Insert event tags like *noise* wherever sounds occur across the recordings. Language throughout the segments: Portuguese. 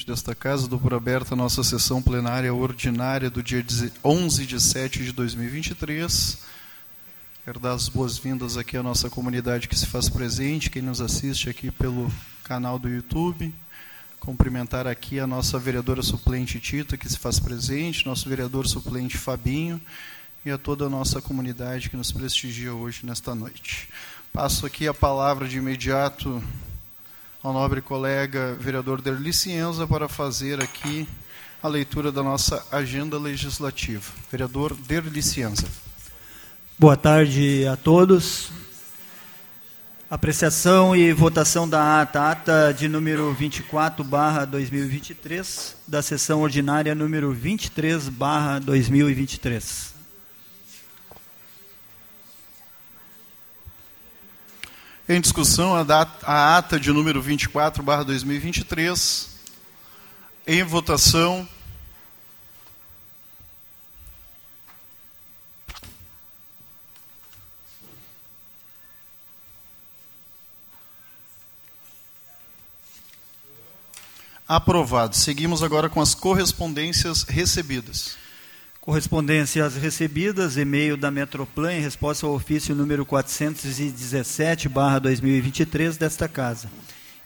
desta casa, dou por aberta a nossa sessão plenária ordinária do dia 11 de 7 de 2023. Quero dar as boas-vindas aqui à nossa comunidade que se faz presente, quem nos assiste aqui pelo canal do YouTube. Cumprimentar aqui a nossa vereadora suplente Tita, que se faz presente, nosso vereador suplente Fabinho e a toda a nossa comunidade que nos prestigia hoje, nesta noite. Passo aqui a palavra de imediato ao nobre colega vereador Derli Cienza para fazer aqui a leitura da nossa agenda legislativa. Vereador Derli Cienza. Boa tarde a todos. Apreciação e votação da ata, ata de número 24, barra 2023, da sessão ordinária número 23, barra 2023. Em discussão, a, data, a ata de número 24, barra 2023. Em votação. Aprovado. Seguimos agora com as correspondências recebidas. Correspondências recebidas, e-mail da Metroplan em resposta ao ofício número 417/2023 desta casa.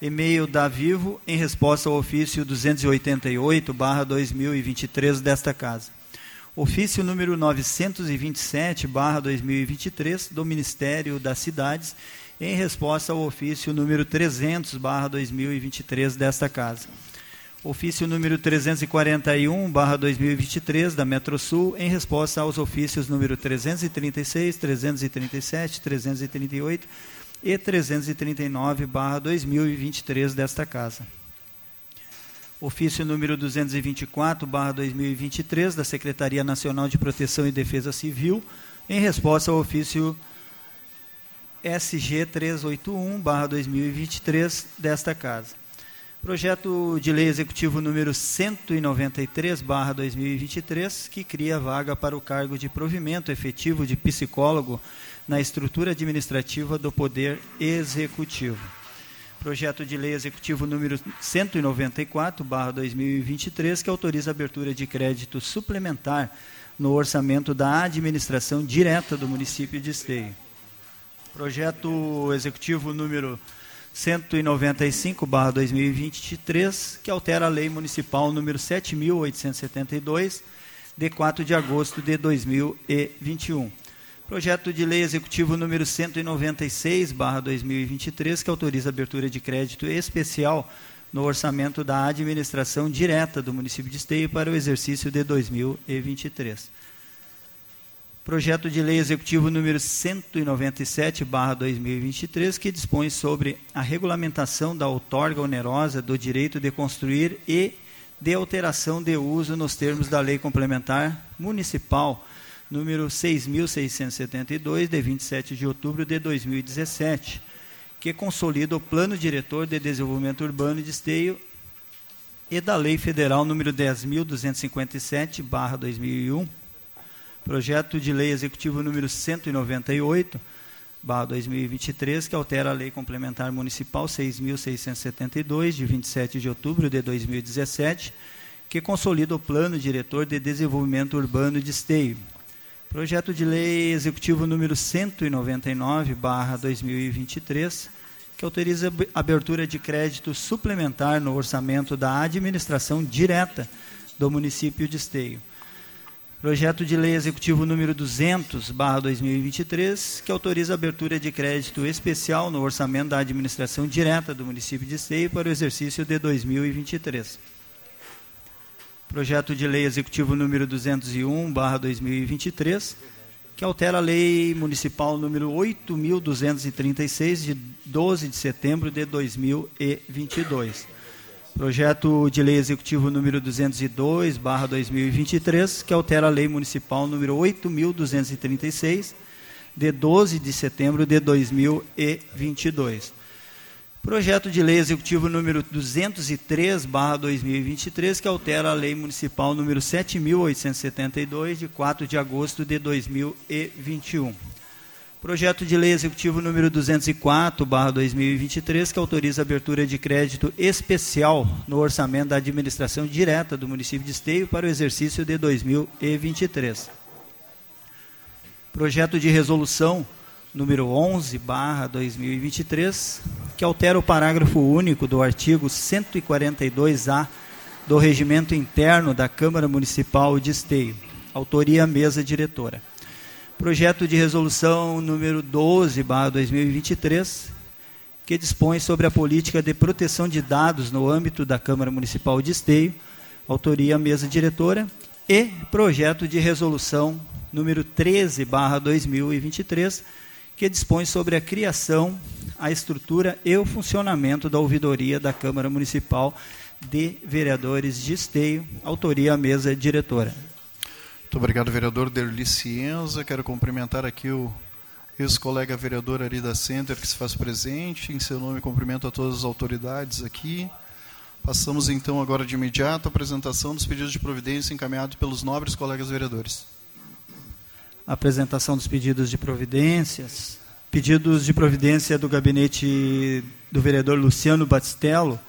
E-mail da Vivo em resposta ao ofício 288/2023 desta casa. Ofício número 927/2023 do Ministério das Cidades em resposta ao ofício número 300/2023 desta casa ofício número 341, barra 2023, da Metrosul, em resposta aos ofícios número 336, 337, 338 e 339, barra 2023, desta Casa. Ofício número 224, barra 2023, da Secretaria Nacional de Proteção e Defesa Civil, em resposta ao ofício SG 381, barra 2023, desta Casa Projeto de Lei Executivo número 193/2023, que cria vaga para o cargo de provimento efetivo de psicólogo na estrutura administrativa do Poder Executivo. Projeto de Lei Executivo número 194/2023, que autoriza a abertura de crédito suplementar no orçamento da administração direta do município de Esteio. Projeto Executivo número 195/2023, que altera a Lei Municipal número 7872 de 4 de agosto de 2021. Projeto de Lei Executivo número 196/2023, que autoriza a abertura de crédito especial no orçamento da administração direta do município de Esteio para o exercício de 2023. Projeto de Lei Executivo número 197/2023, que dispõe sobre a regulamentação da outorga onerosa do direito de construir e de alteração de uso nos termos da Lei Complementar Municipal número 6672 de 27 de outubro de 2017, que consolida o Plano Diretor de Desenvolvimento Urbano de Esteio e da Lei Federal número 10257/2001 Projeto de Lei Executivo número 198, barra 2023, que altera a Lei Complementar Municipal 6.672, de 27 de outubro de 2017, que consolida o Plano Diretor de Desenvolvimento Urbano de Esteio. Projeto de Lei Executivo número 199, barra 2023, que autoriza abertura de crédito suplementar no orçamento da administração direta do município de Esteio. Projeto de Lei Executivo número 200, barra 2023, que autoriza a abertura de crédito especial no orçamento da administração direta do município de Esteio para o exercício de 2023. Projeto de Lei Executivo número 201, barra 2023, que altera a Lei Municipal número 8.236, de 12 de setembro de 2022 Projeto de Lei Executivo número 202, barra 2023, que altera a Lei Municipal número 8.236, de 12 de setembro de 2022. Projeto de Lei Executivo número 203, barra 2023, que altera a Lei Municipal número 7.872, de 4 de agosto de 2021. Projeto de Lei Executivo número 204/2023, que autoriza a abertura de crédito especial no orçamento da administração direta do município de Esteio para o exercício de 2023. Projeto de resolução número 11/2023, que altera o parágrafo único do artigo 142A do Regimento Interno da Câmara Municipal de Esteio. Autoria mesa diretora projeto de resolução número 12, 2023, que dispõe sobre a política de proteção de dados no âmbito da Câmara Municipal de Esteio, autoria mesa diretora, e projeto de resolução número 13, 2023, que dispõe sobre a criação, a estrutura e o funcionamento da ouvidoria da Câmara Municipal de Vereadores de Esteio, autoria mesa diretora. Muito obrigado, vereador Derli Cienza. Quero cumprimentar aqui o ex-colega vereador Arida Center, que se faz presente. Em seu nome, cumprimento a todas as autoridades aqui. Passamos, então, agora de imediato à apresentação dos pedidos de providência encaminhados pelos nobres colegas vereadores. Apresentação dos pedidos de providências. Pedidos de providência do gabinete do vereador Luciano Batistello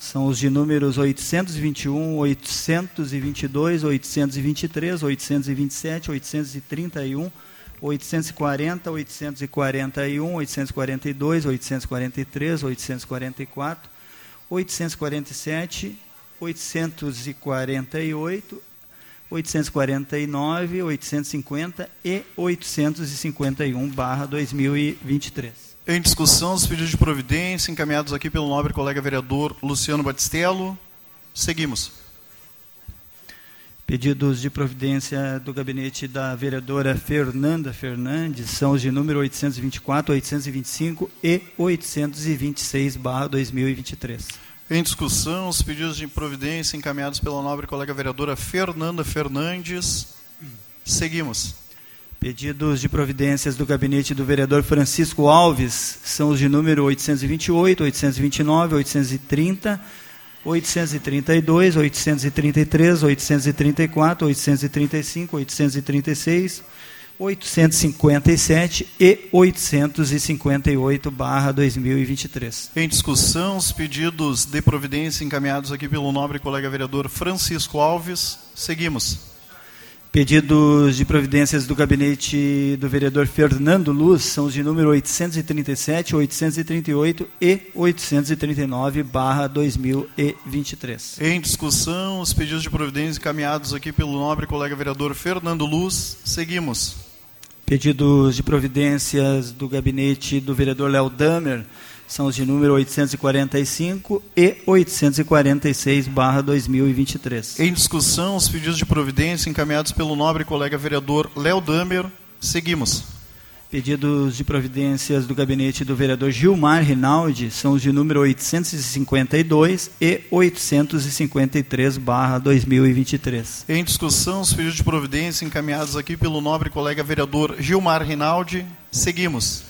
são os de números 821, 822, 823, 827, 831, 840, 841, 842, 843, 844, 847, 848, 849, 850 e 851 barra 2023. Em discussão, os pedidos de providência encaminhados aqui pelo nobre colega vereador Luciano Batistello. Seguimos. Pedidos de providência do gabinete da vereadora Fernanda Fernandes são os de número 824, 825 e 826, barra 2023. Em discussão, os pedidos de providência encaminhados pela nobre colega vereadora Fernanda Fernandes. Seguimos. Pedidos de providências do gabinete do vereador Francisco Alves são os de número 828, 829, 830, 832, 833, 834, 835, 836, 857 e 858 barra 2023. Em discussão, os pedidos de providência encaminhados aqui pelo nobre colega vereador Francisco Alves. Seguimos. Pedidos de providências do gabinete do vereador Fernando Luz são os de número 837, 838 e 839, barra 2023. Em discussão, os pedidos de providência encaminhados aqui pelo nobre colega vereador Fernando Luz. Seguimos. Pedidos de providências do gabinete do vereador Léo Damer são os de número 845 e 846, barra 2023. Em discussão, os pedidos de providência encaminhados pelo nobre colega vereador Léo Damer. Seguimos. Pedidos de providências do gabinete do vereador Gilmar Rinaldi são os de número 852 e 853, barra 2023. Em discussão, os pedidos de providência encaminhados aqui pelo nobre colega vereador Gilmar Rinaldi. Seguimos.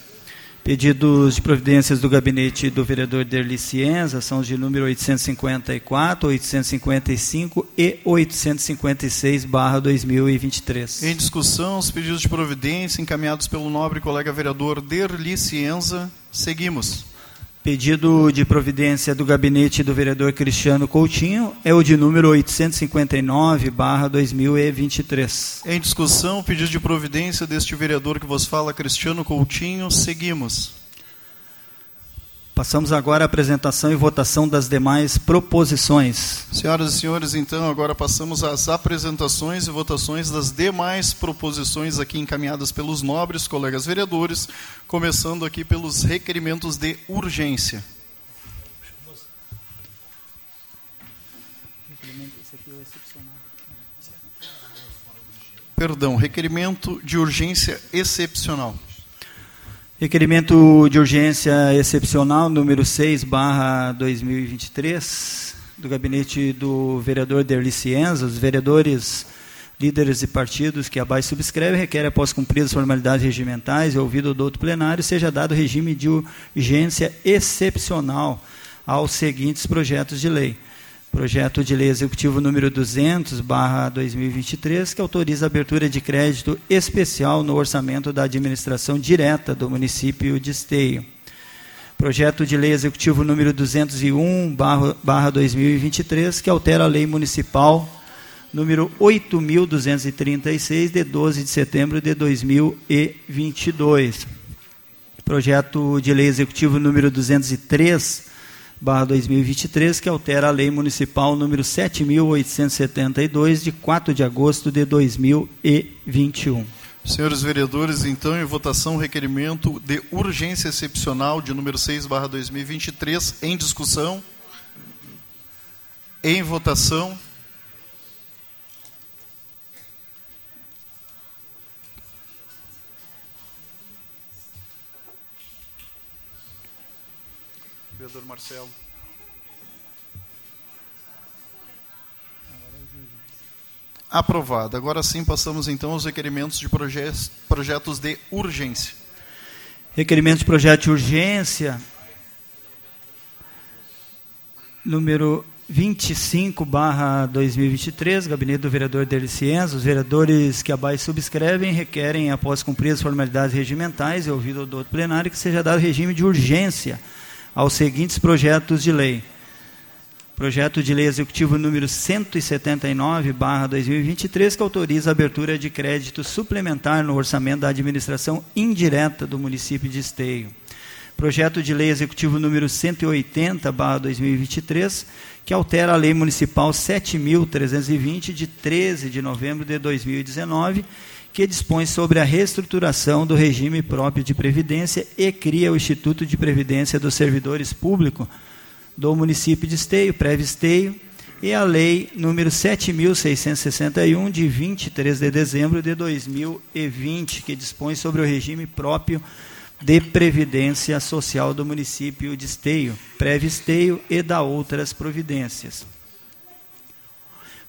Pedidos de providências do gabinete do vereador Derli Cienza são os de número 854, 855 e 856, barra 2023. Em discussão, os pedidos de providência encaminhados pelo nobre colega vereador Derli Cienza. Seguimos. Pedido de providência do gabinete do vereador Cristiano Coutinho é o de número 859/2023. Em discussão, pedido de providência deste vereador que vos fala, Cristiano Coutinho, seguimos. Passamos agora à apresentação e votação das demais proposições. Senhoras e senhores, então agora passamos às apresentações e votações das demais proposições aqui encaminhadas pelos nobres colegas vereadores, começando aqui pelos requerimentos de urgência. Perdão, requerimento de urgência excepcional. Requerimento de urgência excepcional número 6, barra 2023, do gabinete do vereador Derli Cienza, os vereadores líderes de partidos que abaixo subscreve requer, após cumpridas as formalidades regimentais e ouvido do outro plenário, seja dado regime de urgência excepcional aos seguintes projetos de lei. Projeto de Lei Executivo número 200, barra 2023, que autoriza a abertura de crédito especial no orçamento da administração direta do município de Esteio. Projeto de Lei Executivo número 201, barra, barra 2023, que altera a Lei Municipal número 8.236, de 12 de setembro de 2022. Projeto de Lei Executivo número 203, barra 2023, que altera a Lei Municipal número 7.872, de 4 de agosto de 2021. Senhores vereadores, então, em votação, requerimento de urgência excepcional de número 6, barra 2023, em discussão. Em votação. Vereador Marcelo. Aprovado. Agora sim passamos então aos requerimentos de projetos, projetos de urgência. Requerimento de projeto de urgência número 25 barra 2023, gabinete do vereador Delicienzo. Os vereadores que abaixo subscrevem requerem, após cumprir as formalidades regimentais e ouvido do outro plenário, que seja dado regime de urgência aos seguintes projetos de lei. Projeto de Lei Executivo número 179/2023, que autoriza a abertura de crédito suplementar no orçamento da administração indireta do município de Esteio. Projeto de Lei Executivo número 180/2023, que altera a Lei Municipal 7320 de 13 de novembro de 2019 que dispõe sobre a reestruturação do regime próprio de previdência e cria o Instituto de Previdência dos Servidores Públicos do município de Esteio, Esteio, e a Lei número 7.661, de 23 de dezembro de 2020, que dispõe sobre o regime próprio de previdência social do município de Esteio, Esteio e da outras providências.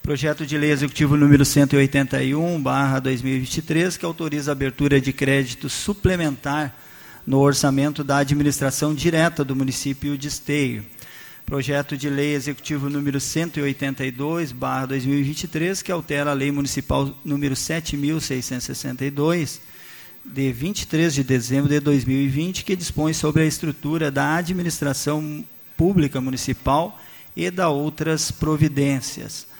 Projeto de Lei Executivo número 181, barra 2023, que autoriza a abertura de crédito suplementar no orçamento da administração direta do município de Esteio. Projeto de Lei Executivo número 182, barra 2023, que altera a Lei Municipal número 7.662, de 23 de dezembro de 2020, que dispõe sobre a estrutura da administração pública municipal e da outras providências.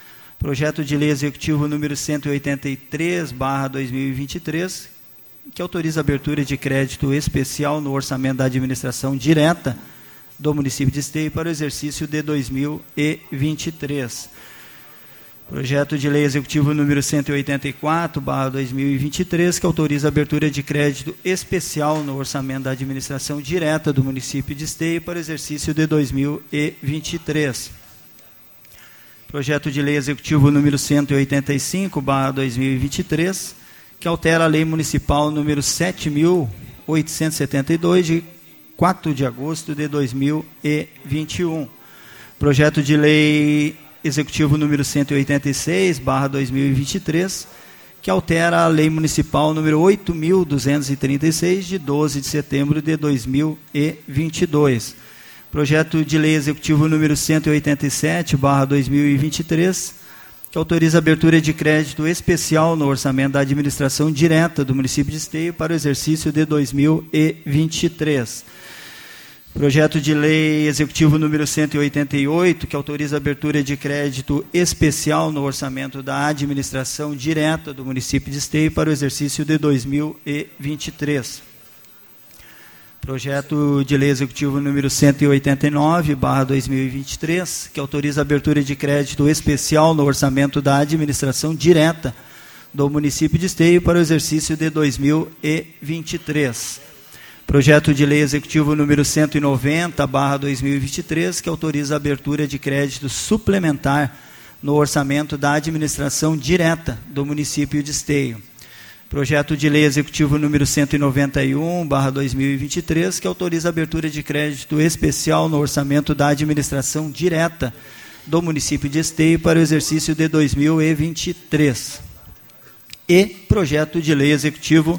Projeto de Lei Executivo número 183, barra 2023, que autoriza a abertura de crédito especial no orçamento da administração direta do município de Esteio para o exercício de 2023. Projeto de Lei Executivo número 184, barra 2023, que autoriza a abertura de crédito especial no orçamento da administração direta do município de Esteio para o exercício de 2023. Projeto de Lei Executivo número 185, barra 2023, que altera a Lei Municipal número 7.872, de 4 de agosto de 2021. Projeto de Lei Executivo número 186, barra 2023, que altera a Lei Municipal número 8.236, de 12 de setembro de 2022 Projeto de Lei Executivo número 187, barra 2023, que autoriza a abertura de crédito especial no orçamento da administração direta do município de Esteio para o exercício de 2023. Projeto de Lei Executivo número 188, que autoriza a abertura de crédito especial no orçamento da administração direta do município de Esteio para o exercício de 2023. Projeto de Lei Executivo número 189, barra 2023, que autoriza a abertura de crédito especial no orçamento da administração direta do município de Esteio para o exercício de 2023. Projeto de Lei Executivo número 190, barra 2023, que autoriza a abertura de crédito suplementar no orçamento da administração direta do município de Esteio. Projeto de Lei Executivo número 191, barra 2023, que autoriza a abertura de crédito especial no orçamento da administração direta do município de Esteio para o exercício de 2023. E projeto de Lei Executivo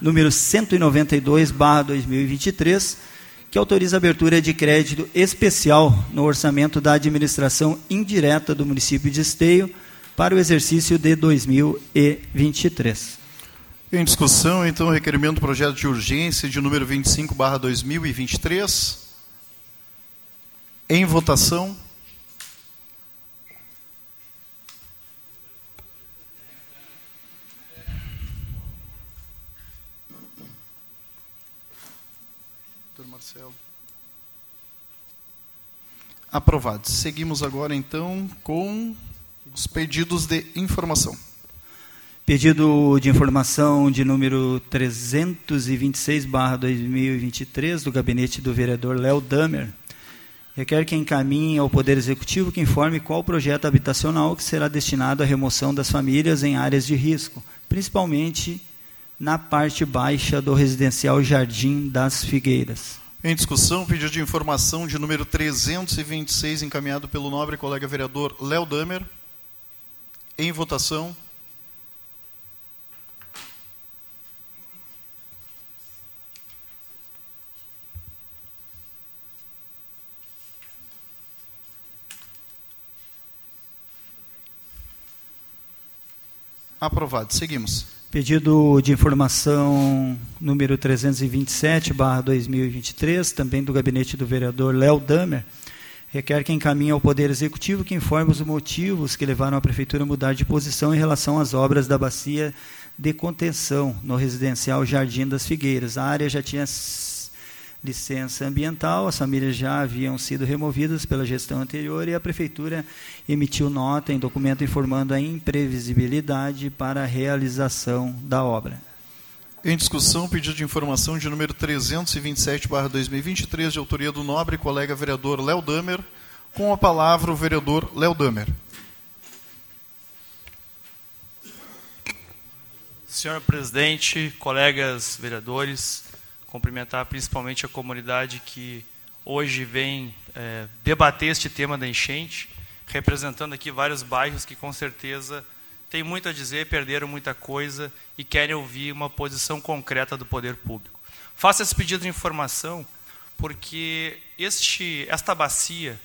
número 192, barra 2023, que autoriza a abertura de crédito especial no orçamento da administração indireta do município de Esteio para o exercício de 2023. Em discussão, então, o requerimento do projeto de urgência de número 25, barra 2023. Em votação. Marcelo. Aprovado. Seguimos agora, então, com os pedidos de informação. Pedido de informação de número 326-2023 do gabinete do vereador Léo Damer. Requer que encaminhe ao Poder Executivo que informe qual projeto habitacional que será destinado à remoção das famílias em áreas de risco, principalmente na parte baixa do residencial Jardim das Figueiras. Em discussão, pedido de informação de número 326, encaminhado pelo nobre colega vereador Léo Damer. Em votação. Aprovado. Seguimos. Pedido de informação número 327/2023, também do gabinete do vereador Léo Damer, requer que encaminhe ao Poder Executivo que informe os motivos que levaram a prefeitura a mudar de posição em relação às obras da bacia de contenção no residencial Jardim das Figueiras. A área já tinha licença ambiental, as famílias já haviam sido removidas pela gestão anterior e a prefeitura emitiu nota em documento informando a imprevisibilidade para a realização da obra. Em discussão, pedido de informação de número 327/2023 de autoria do nobre colega vereador Léo Damer, com a palavra o vereador Léo Damer. Senhor presidente, colegas vereadores, cumprimentar principalmente a comunidade que hoje vem é, debater este tema da enchente, representando aqui vários bairros que com certeza têm muito a dizer, perderam muita coisa e querem ouvir uma posição concreta do poder público. Faço esse pedido de informação porque este, esta bacia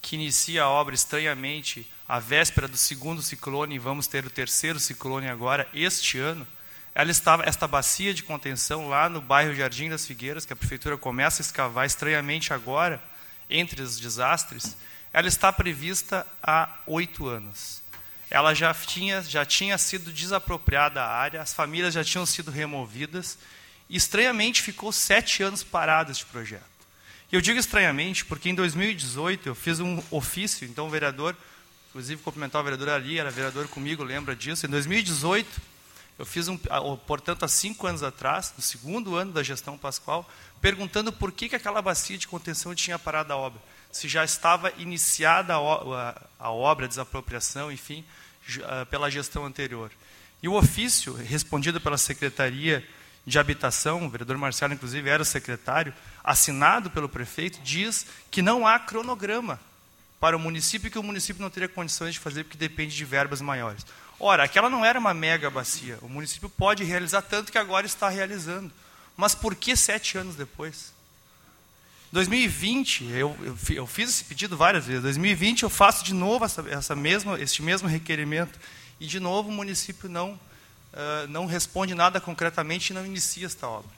que inicia a obra estranhamente à véspera do segundo ciclone, e vamos ter o terceiro ciclone agora, este ano, ela estava, esta bacia de contenção lá no bairro Jardim das Figueiras, que a prefeitura começa a escavar estranhamente agora, entre os desastres, ela está prevista há oito anos. Ela já tinha, já tinha sido desapropriada a área, as famílias já tinham sido removidas, e estranhamente ficou sete anos parado este projeto. E eu digo estranhamente porque em 2018 eu fiz um ofício, então o vereador, inclusive cumprimentar o vereador ali, era vereador comigo, lembra disso, em 2018 eu fiz, um, portanto, há cinco anos atrás, no segundo ano da gestão Pascoal, perguntando por que, que aquela bacia de contenção tinha parado a obra. Se já estava iniciada a, a, obra, a desapropriação, enfim, pela gestão anterior. E o ofício, respondido pela Secretaria de Habitação, o vereador Marcelo, inclusive, era o secretário, assinado pelo prefeito, diz que não há cronograma para o município que o município não teria condições de fazer porque depende de verbas maiores. Ora, aquela não era uma mega bacia. O município pode realizar tanto que agora está realizando. Mas por que sete anos depois? 2020, eu, eu, eu fiz esse pedido várias vezes. 2020 eu faço de novo essa, essa mesma, este mesmo requerimento. E de novo o município não, uh, não responde nada concretamente e não inicia esta obra.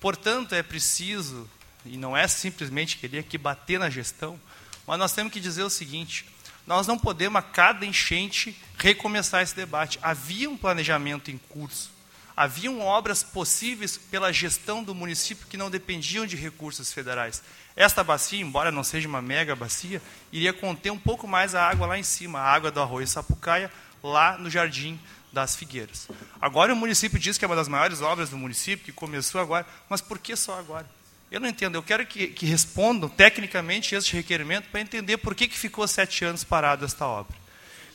Portanto, é preciso, e não é simplesmente querer aqui bater na gestão, mas nós temos que dizer o seguinte: nós não podemos, a cada enchente, recomeçar esse debate. Havia um planejamento em curso. Haviam obras possíveis pela gestão do município que não dependiam de recursos federais. Esta bacia, embora não seja uma mega bacia, iria conter um pouco mais a água lá em cima, a água do arroio Sapucaia, lá no Jardim das Figueiras. Agora o município diz que é uma das maiores obras do município, que começou agora, mas por que só agora? Eu não entendo. Eu quero que, que respondam tecnicamente este requerimento para entender por que, que ficou sete anos parado esta obra.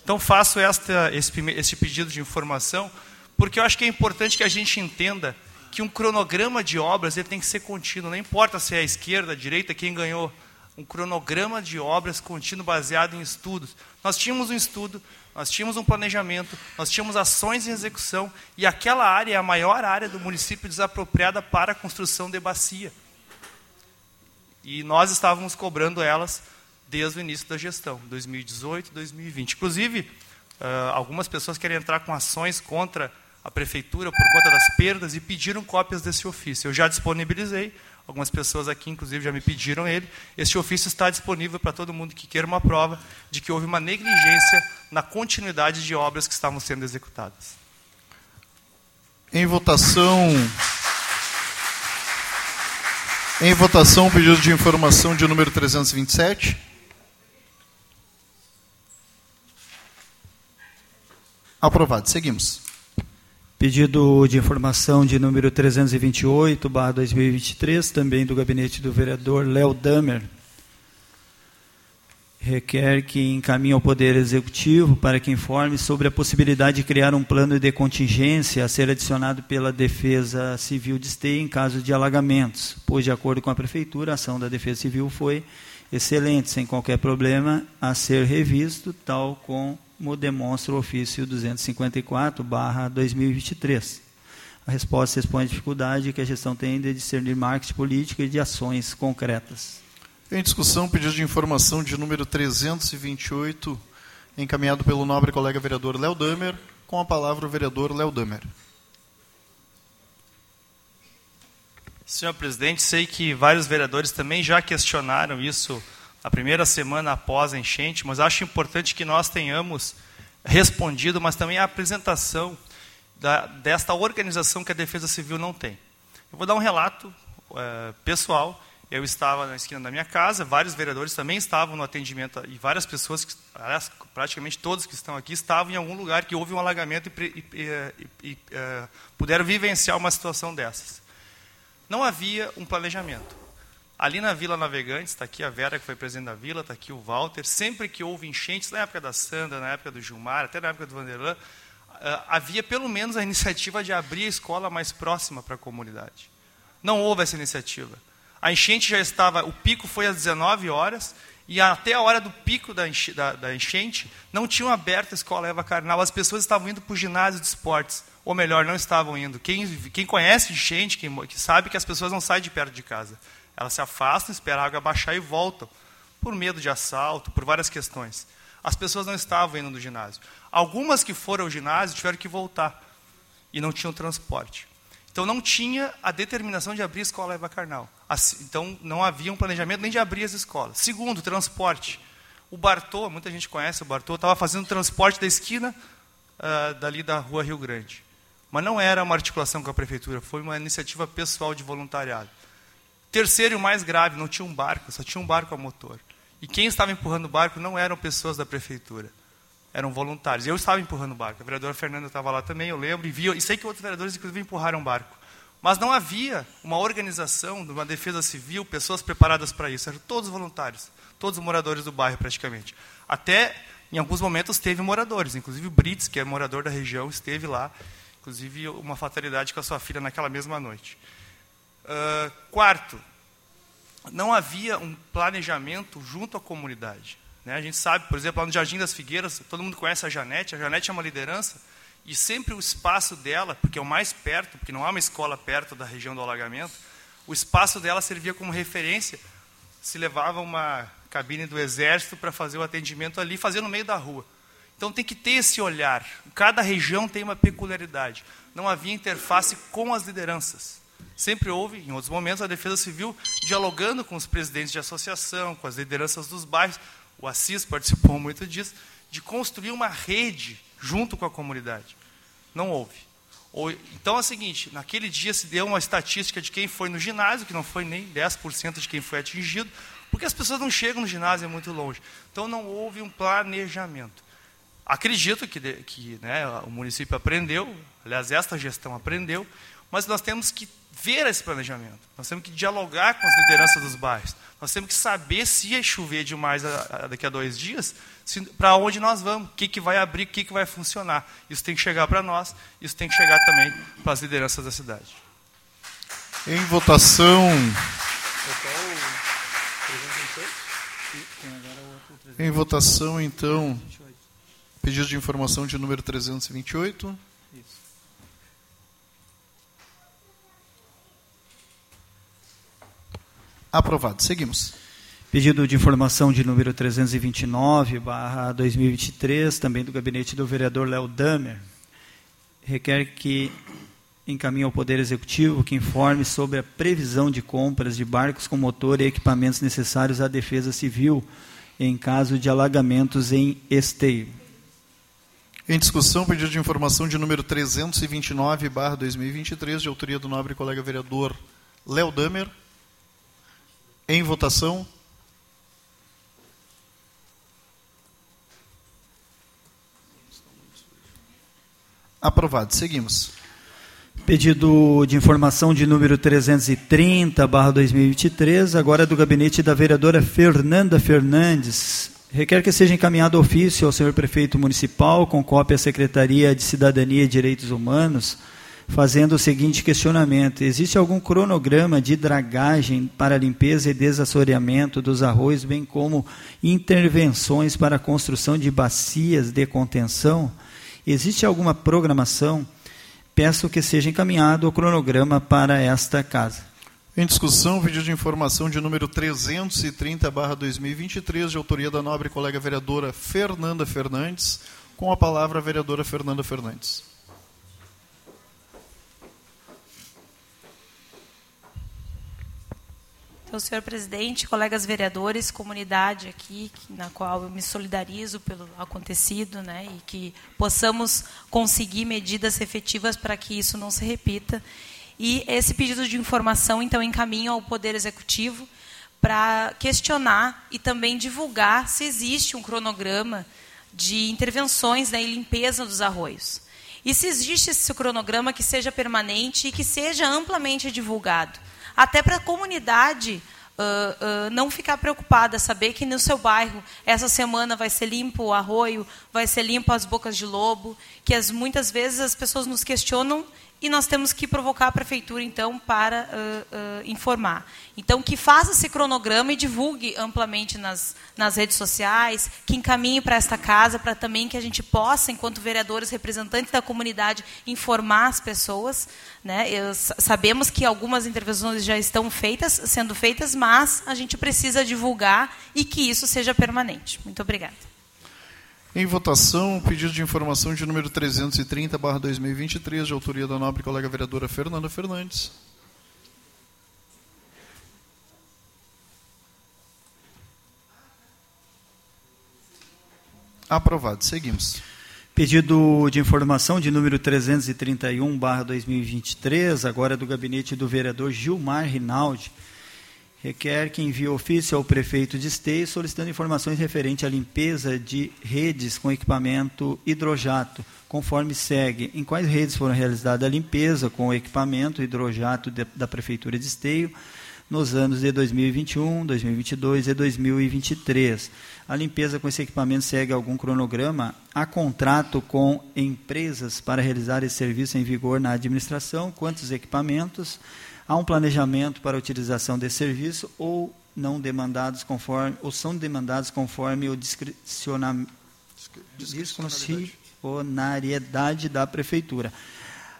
Então, faço esta, esse, este pedido de informação, porque eu acho que é importante que a gente entenda que um cronograma de obras ele tem que ser contínuo. Não importa se é a esquerda, a direita, quem ganhou. Um cronograma de obras contínuo baseado em estudos. Nós tínhamos um estudo, nós tínhamos um planejamento, nós tínhamos ações em execução, e aquela área é a maior área do município desapropriada para a construção de bacia. E nós estávamos cobrando elas desde o início da gestão, 2018, 2020. Inclusive, uh, algumas pessoas querem entrar com ações contra a prefeitura por conta das perdas e pediram cópias desse ofício. Eu já disponibilizei, algumas pessoas aqui, inclusive, já me pediram ele. Este ofício está disponível para todo mundo que queira uma prova de que houve uma negligência na continuidade de obras que estavam sendo executadas. Em votação. Em votação, o pedido de informação de número 327. Aprovado. Seguimos. Pedido de informação de número 328, barra 2023, também do gabinete do vereador Léo Damer. Requer que encaminhe ao Poder Executivo para que informe sobre a possibilidade de criar um plano de contingência a ser adicionado pela Defesa Civil de Esteio em caso de alagamentos, pois, de acordo com a Prefeitura, a ação da Defesa Civil foi excelente, sem qualquer problema a ser revisto, tal como demonstra o ofício 254/2023. A resposta expõe a dificuldade que a gestão tem de discernir marketing político e de ações concretas. Em discussão, pedido de informação de número 328, encaminhado pelo nobre colega vereador Léo Damer. Com a palavra o vereador Léo Damer. Senhor presidente, sei que vários vereadores também já questionaram isso a primeira semana após a enchente, mas acho importante que nós tenhamos respondido, mas também a apresentação da, desta organização que a Defesa Civil não tem. Eu vou dar um relato é, pessoal eu estava na esquina da minha casa, vários vereadores também estavam no atendimento, e várias pessoas, que, praticamente todos que estão aqui, estavam em algum lugar que houve um alagamento e, e, e, e uh, puderam vivenciar uma situação dessas. Não havia um planejamento. Ali na Vila Navegantes, está aqui a Vera, que foi presidente da Vila, está aqui o Walter, sempre que houve enchentes, na época da Sandra, na época do Gilmar, até na época do Vanderlan, uh, havia pelo menos a *laughs* iniciativa de abrir a escola mais próxima para a comunidade. Não houve essa iniciativa. A enchente já estava, o pico foi às 19 horas, e até a hora do pico da, enche, da, da enchente, não tinham aberto a escola Eva Carnal. As pessoas estavam indo para o ginásio de esportes, ou melhor, não estavam indo. Quem, quem conhece enchente, quem, que sabe que as pessoas não saem de perto de casa. Elas se afastam, esperam a água baixar e voltam, por medo de assalto, por várias questões. As pessoas não estavam indo no ginásio. Algumas que foram ao ginásio tiveram que voltar, e não tinham transporte. Então não tinha a determinação de abrir escola Eva Carnal. Então não havia um planejamento nem de abrir as escolas. Segundo, transporte. O Bartô, muita gente conhece o Bartô, estava fazendo transporte da esquina uh, dali da rua Rio Grande. Mas não era uma articulação com a prefeitura, foi uma iniciativa pessoal de voluntariado. Terceiro e o mais grave, não tinha um barco, só tinha um barco a motor. E quem estava empurrando o barco não eram pessoas da prefeitura eram voluntários. Eu estava empurrando o barco, a vereadora Fernanda estava lá também, eu lembro, e, vi, e sei que outros vereadores, inclusive, empurraram o barco. Mas não havia uma organização, uma defesa civil, pessoas preparadas para isso. Eram todos voluntários, todos moradores do bairro, praticamente. Até, em alguns momentos, teve moradores, inclusive o Brits, que é morador da região, esteve lá, inclusive uma fatalidade com a sua filha naquela mesma noite. Uh, quarto, não havia um planejamento junto à comunidade. Né? A gente sabe, por exemplo, lá no Jardim das Figueiras, todo mundo conhece a Janete, a Janete é uma liderança, e sempre o espaço dela, porque é o mais perto, porque não há uma escola perto da região do alagamento, o espaço dela servia como referência, se levava uma cabine do exército para fazer o atendimento ali, fazer no meio da rua. Então tem que ter esse olhar. Cada região tem uma peculiaridade. Não havia interface com as lideranças. Sempre houve, em outros momentos, a Defesa Civil dialogando com os presidentes de associação, com as lideranças dos bairros, o Assis participou muito disso, de construir uma rede junto com a comunidade. Não houve. Então é o seguinte, naquele dia se deu uma estatística de quem foi no ginásio, que não foi nem 10% de quem foi atingido, porque as pessoas não chegam no ginásio, é muito longe. Então não houve um planejamento. Acredito que, que né, o município aprendeu, aliás, esta gestão aprendeu, mas nós temos que ver esse planejamento. Nós temos que dialogar com as lideranças dos bairros. Nós temos que saber se é chover demais a, a, daqui a dois dias, para onde nós vamos, o que, que vai abrir, o que, que vai funcionar. Isso tem que chegar para nós, isso tem que chegar também para as lideranças da cidade. Em votação. Em votação, então, pedido de informação de número 328. Aprovado. Seguimos. Pedido de informação de número 329, barra 2023, também do gabinete do vereador Léo Damer. Requer que encaminhe ao Poder Executivo que informe sobre a previsão de compras de barcos com motor e equipamentos necessários à defesa civil em caso de alagamentos em esteio. Em discussão, pedido de informação de número 329, barra 2023, de autoria do nobre colega vereador Léo Damer. Em votação. Aprovado. Seguimos. Pedido de informação de número 330, barra 2023, agora é do gabinete da vereadora Fernanda Fernandes. Requer que seja encaminhado ofício ao senhor prefeito municipal, com cópia à Secretaria de Cidadania e Direitos Humanos, fazendo o seguinte questionamento: existe algum cronograma de dragagem para limpeza e desassoreamento dos arroios, bem como intervenções para a construção de bacias de contenção? Existe alguma programação? Peço que seja encaminhado o cronograma para esta casa. Em discussão, pedido de informação de número 330-2023, de autoria da nobre colega vereadora Fernanda Fernandes. Com a palavra, a vereadora Fernanda Fernandes. Então, senhor presidente, colegas vereadores, comunidade aqui, na qual eu me solidarizo pelo acontecido, né, e que possamos conseguir medidas efetivas para que isso não se repita. E esse pedido de informação, então, encaminho ao Poder Executivo para questionar e também divulgar se existe um cronograma de intervenções né, e limpeza dos arroios. E se existe esse cronograma que seja permanente e que seja amplamente divulgado até para a comunidade uh, uh, não ficar preocupada, saber que no seu bairro essa semana vai ser limpo o arroio, vai ser limpo as bocas de lobo, que as, muitas vezes as pessoas nos questionam e nós temos que provocar a prefeitura, então, para uh, uh, informar. Então, que faça esse cronograma e divulgue amplamente nas, nas redes sociais, que encaminhe para esta casa, para também que a gente possa, enquanto vereadores, representantes da comunidade, informar as pessoas. Né? Eu, sabemos que algumas intervenções já estão feitas, sendo feitas, mas a gente precisa divulgar e que isso seja permanente. Muito obrigada. Em votação, o pedido de informação de número 330, barra 2023, de autoria da nobre colega vereadora Fernanda Fernandes. Aprovado. Seguimos. Pedido de informação de número 331, barra 2023, agora é do gabinete do vereador Gilmar Rinaldi requer que envie ofício ao prefeito de Esteio solicitando informações referentes à limpeza de redes com equipamento hidrojato, conforme segue. Em quais redes foram realizada a limpeza com o equipamento hidrojato de, da Prefeitura de Esteio nos anos de 2021, 2022 e 2023? A limpeza com esse equipamento segue algum cronograma? Há contrato com empresas para realizar esse serviço em vigor na administração? Quantos equipamentos? Há um planejamento para a utilização desse serviço ou não demandados conforme ou são demandados conforme o discricionariedade da prefeitura.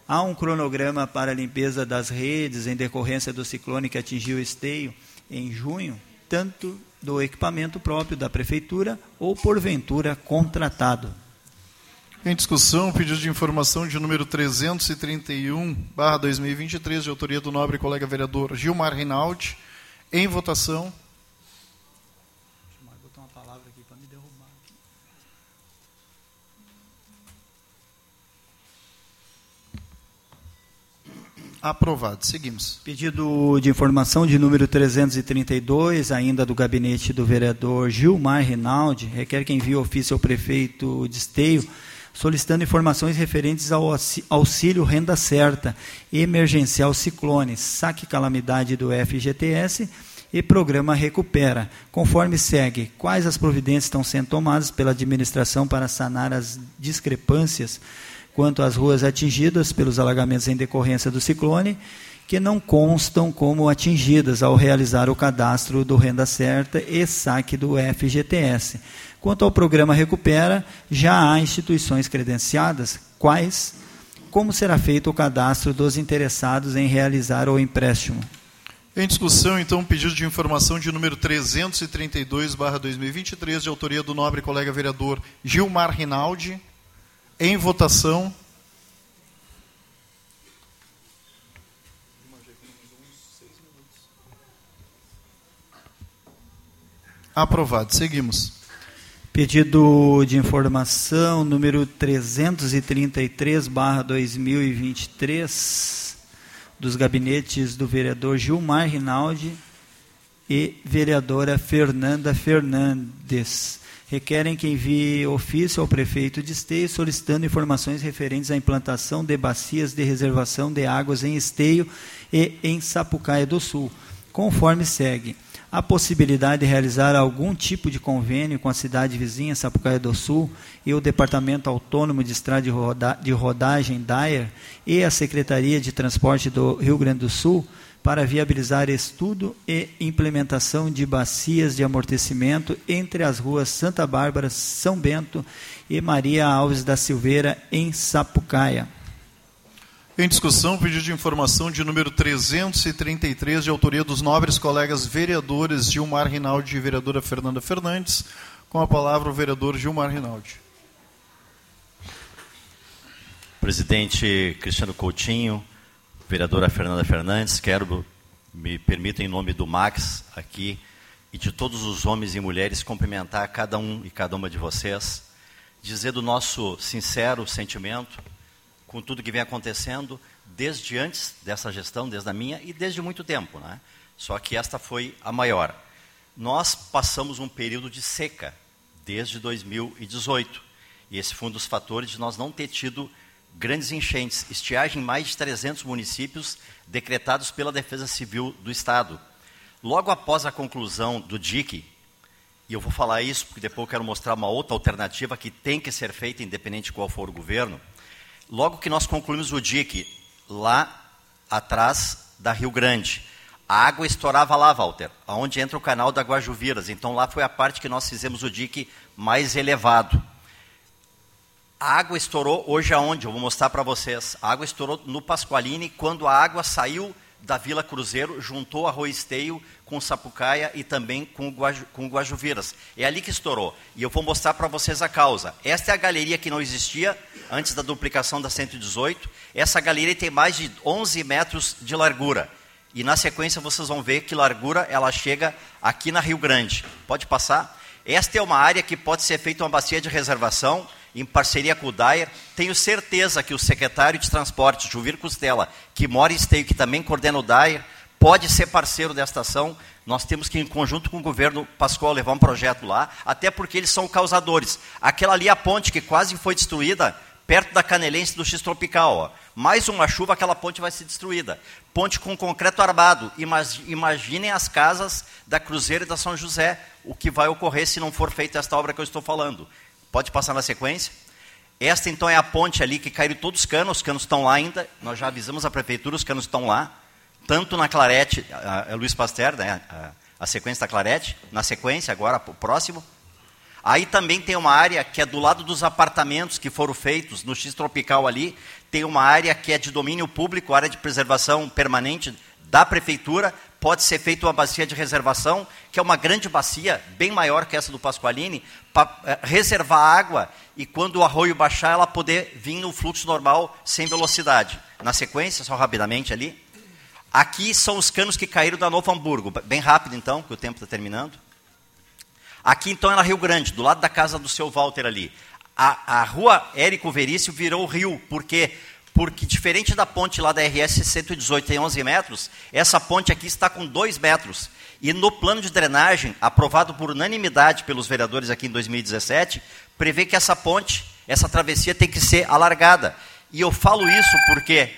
Há um cronograma para a limpeza das redes em decorrência do ciclone que atingiu o esteio em junho, tanto do equipamento próprio da prefeitura ou porventura contratado. Em discussão, pedido de informação de número 331, barra 2023, de autoria do nobre colega vereador Gilmar Rinaldi. Em votação. Gilmar, botar uma palavra aqui para me derrubar. Aprovado. Seguimos. Pedido de informação de número 332, ainda do gabinete do vereador Gilmar Rinaldi, requer que envie ofício ao prefeito de Esteio solicitando informações referentes ao auxílio renda certa, emergencial ciclone, saque calamidade do FGTS e programa Recupera. Conforme segue, quais as providências estão sendo tomadas pela administração para sanar as discrepâncias quanto às ruas atingidas pelos alagamentos em decorrência do ciclone, que não constam como atingidas ao realizar o cadastro do renda certa e saque do FGTS Quanto ao programa Recupera, já há instituições credenciadas, quais? Como será feito o cadastro dos interessados em realizar o empréstimo? Em discussão, então, pedido de informação de número 332, barra 2023, de autoria do nobre colega vereador Gilmar Rinaldi. Em votação. Aprovado. Seguimos. Pedido de informação número 333, barra 2023, dos gabinetes do vereador Gilmar Rinaldi e vereadora Fernanda Fernandes. Requerem que envie ofício ao prefeito de Esteio solicitando informações referentes à implantação de bacias de reservação de águas em Esteio e em Sapucaia do Sul, conforme segue a possibilidade de realizar algum tipo de convênio com a cidade vizinha, Sapucaia do Sul, e o Departamento Autônomo de Estrada de, Roda de Rodagem, DAER, e a Secretaria de Transporte do Rio Grande do Sul, para viabilizar estudo e implementação de bacias de amortecimento entre as ruas Santa Bárbara, São Bento e Maria Alves da Silveira, em Sapucaia. Em discussão, pedido de informação de número 333, de autoria dos nobres colegas vereadores Gilmar Rinaldi e vereadora Fernanda Fernandes. Com a palavra o vereador Gilmar Rinaldi. Presidente Cristiano Coutinho, vereadora Fernanda Fernandes, quero, me permita, em nome do Max aqui e de todos os homens e mulheres, cumprimentar cada um e cada uma de vocês, dizer do nosso sincero sentimento com tudo que vem acontecendo desde antes dessa gestão, desde a minha e desde muito tempo, né? Só que esta foi a maior. Nós passamos um período de seca desde 2018. E esse foi um dos fatores de nós não ter tido grandes enchentes, estiagem em mais de 300 municípios decretados pela Defesa Civil do Estado. Logo após a conclusão do DIC, e eu vou falar isso porque depois eu quero mostrar uma outra alternativa que tem que ser feita, independente de qual for o governo, Logo que nós concluímos o DIC, lá atrás da Rio Grande, a água estourava lá, Walter, aonde entra o canal da Guajuviras. Então lá foi a parte que nós fizemos o DIC mais elevado. A água estourou hoje aonde? Eu vou mostrar para vocês. A água estourou no Pasqualini, quando a água saiu da Vila Cruzeiro, juntou Arroz Esteio com Sapucaia e também com, Guaju, com Guajuviras. É ali que estourou. E eu vou mostrar para vocês a causa. Esta é a galeria que não existia antes da duplicação da 118. Essa galeria tem mais de 11 metros de largura. E na sequência vocês vão ver que largura ela chega aqui na Rio Grande. Pode passar? Esta é uma área que pode ser feita uma bacia de reservação em parceria com o Dair. Tenho certeza que o secretário de Transportes, Juvir Costela, que mora em Esteio, que também coordena o Dair, pode ser parceiro desta ação. Nós temos que, em conjunto com o governo Pascoal, levar um projeto lá, até porque eles são causadores. Aquela ali, a ponte que quase foi destruída, perto da Canelense do X Tropical. Ó. Mais uma chuva, aquela ponte vai ser destruída. Ponte com concreto armado. Imaginem as casas da Cruzeiro e da São José, o que vai ocorrer se não for feita esta obra que eu estou falando. Pode passar na sequência. Esta, então, é a ponte ali que caíram todos os canos, os canos estão lá ainda. Nós já avisamos a prefeitura, os canos estão lá. Tanto na Clarete, a, a Luiz Pasteur, né, a, a, sequência da Clarete, na sequência, agora, o próximo. Aí também tem uma área que é do lado dos apartamentos que foram feitos no X Tropical ali. Tem uma área que é de domínio público, área de preservação permanente da prefeitura, pode ser feita uma bacia de reservação, que é uma grande bacia, bem maior que essa do Pasqualini, para eh, reservar água e quando o arroio baixar, ela poder vir no fluxo normal, sem velocidade. Na sequência, só rapidamente ali. Aqui são os canos que caíram da Novo Hamburgo. Bem rápido, então, que o tempo está terminando. Aqui, então, é na Rio Grande, do lado da casa do seu Walter ali. A, a rua Érico Verício virou rio, porque porque diferente da ponte lá da RS 118 tem 11 metros, essa ponte aqui está com 2 metros. E no plano de drenagem, aprovado por unanimidade pelos vereadores aqui em 2017, prevê que essa ponte, essa travessia tem que ser alargada. E eu falo isso porque,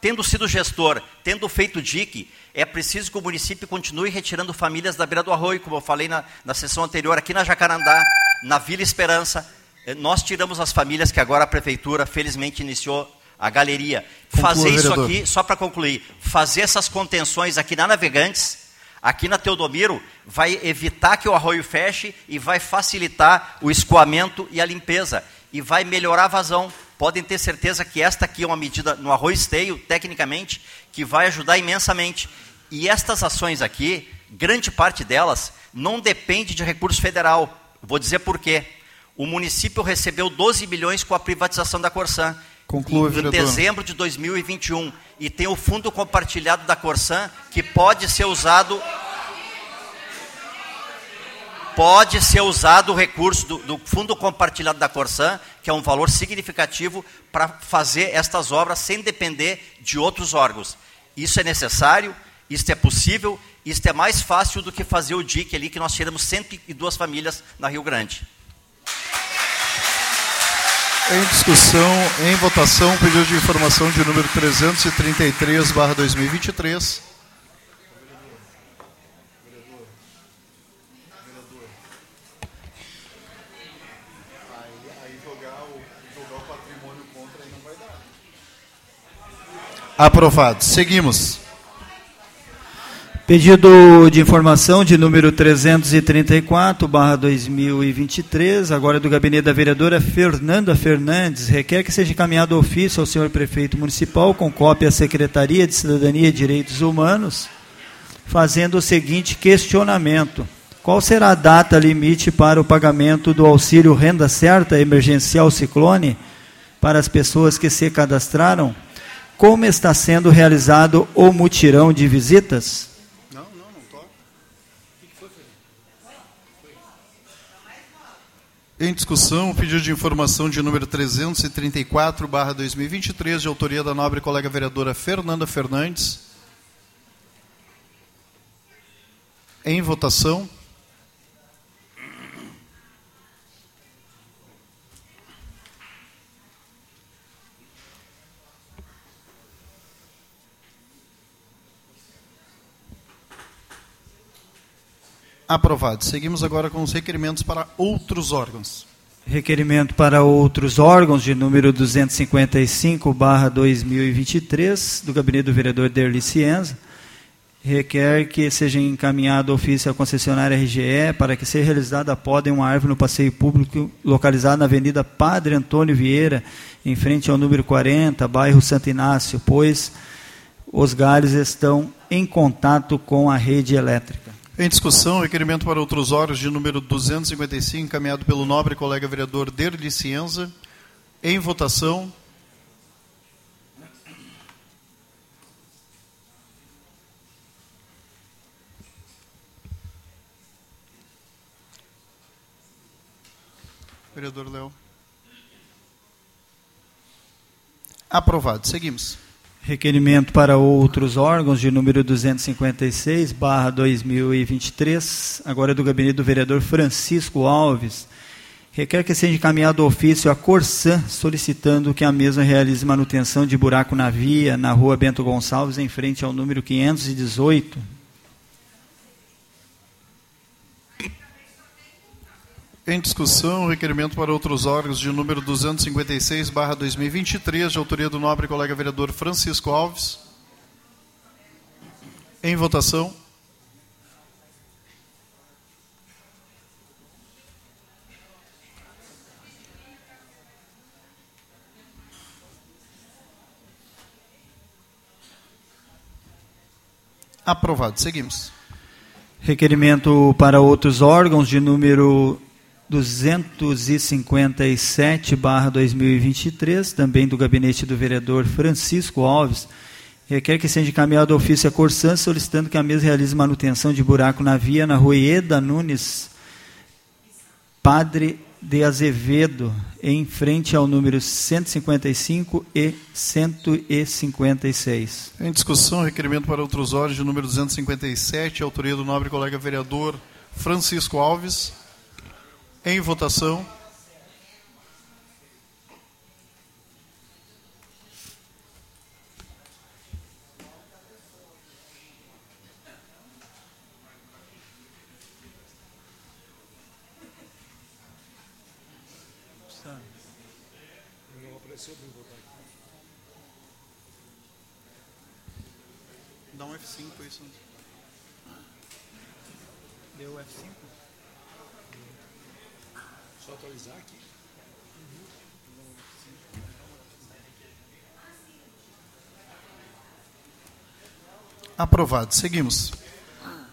tendo sido gestor, tendo feito DIC, é preciso que o município continue retirando famílias da beira do arroio, como eu falei na, na sessão anterior, aqui na Jacarandá, na Vila Esperança, nós tiramos as famílias que agora a prefeitura, felizmente, iniciou a galeria. Conclua, fazer isso vereador. aqui, só para concluir, fazer essas contenções aqui na Navegantes, aqui na Teodomiro, vai evitar que o arroio feche e vai facilitar o escoamento e a limpeza. E vai melhorar a vazão. Podem ter certeza que esta aqui é uma medida no arroio esteio, tecnicamente, que vai ajudar imensamente. E estas ações aqui, grande parte delas, não depende de recurso federal. Vou dizer por quê. O município recebeu 12 milhões com a privatização da Corsan. Conclua, em. Em dezembro de 2021. E tem o fundo compartilhado da Corsan, que pode ser usado pode ser usado o recurso do, do, fundo compartilhado da Corsan, que é um valor significativo, para fazer estas obras sem depender de outros órgãos. Isso é necessário, isso é possível, isso é mais fácil do que fazer o DIC ali, que nós tiramos 102 famílias na Rio Grande. Em discussão, em votação, pedido de informação de número 333, barra 2023. Aprovado. Seguimos. Pedido de informação de número 334, barra 2023, agora do gabinete da vereadora Fernanda Fernandes, requer que seja encaminhado ofício ao senhor prefeito municipal com cópia à Secretaria de Cidadania e Direitos Humanos, fazendo o seguinte questionamento. Qual será a data limite para o pagamento do auxílio renda certa emergencial ciclone para as pessoas que se cadastraram? como está sendo realizado o mutirão de visitas? Não, não, não toca. O que foi, Em discussão, o pedido de informação de número 334, barra 2023, de autoria da nobre colega vereadora Fernanda Fernandes. Em votação. Aprovado. Seguimos agora com os requerimentos para outros órgãos. Requerimento para outros órgãos de número 255, barra 2023, do gabinete do vereador Derli Cienza. Requer que seja encaminhado ofício à concessionária RGE para que seja realizada a poda em uma árvore no passeio público localizado na Avenida Padre Antônio Vieira, em frente ao número 40, bairro Santo Inácio, pois os galhos estão em contato com a rede elétrica. Em discussão, requerimento para outros órgãos de número 255, encaminhado pelo nobre colega vereador Derli Cienza. Em votação. Vereador Léo. Aprovado. Seguimos. Requerimento para outros órgãos de número 256, barra 2023, agora é do gabinete do vereador Francisco Alves. Requer que seja encaminhado ofício à Corsan, solicitando que a mesma realize manutenção de buraco na via, na rua Bento Gonçalves, em frente ao número 518, Em discussão, requerimento para outros órgãos de número 256, barra 2023, de autoria do nobre colega vereador Francisco Alves. Em votação. Aprovado. Seguimos. Requerimento para outros órgãos de número 257-2023, também do gabinete do vereador Francisco Alves, requer que seja encaminhado ofício à Corsan solicitando que a mesa realize manutenção de buraco na via na rua Ieda Nunes, Padre de Azevedo, em frente ao número 155 e 156. Em discussão, requerimento para outros órgãos de número 257, autoria do nobre colega vereador Francisco Alves. Em votação. Dá um F5 isso. Deu F5? Só atualizar aqui. Aprovado. Seguimos.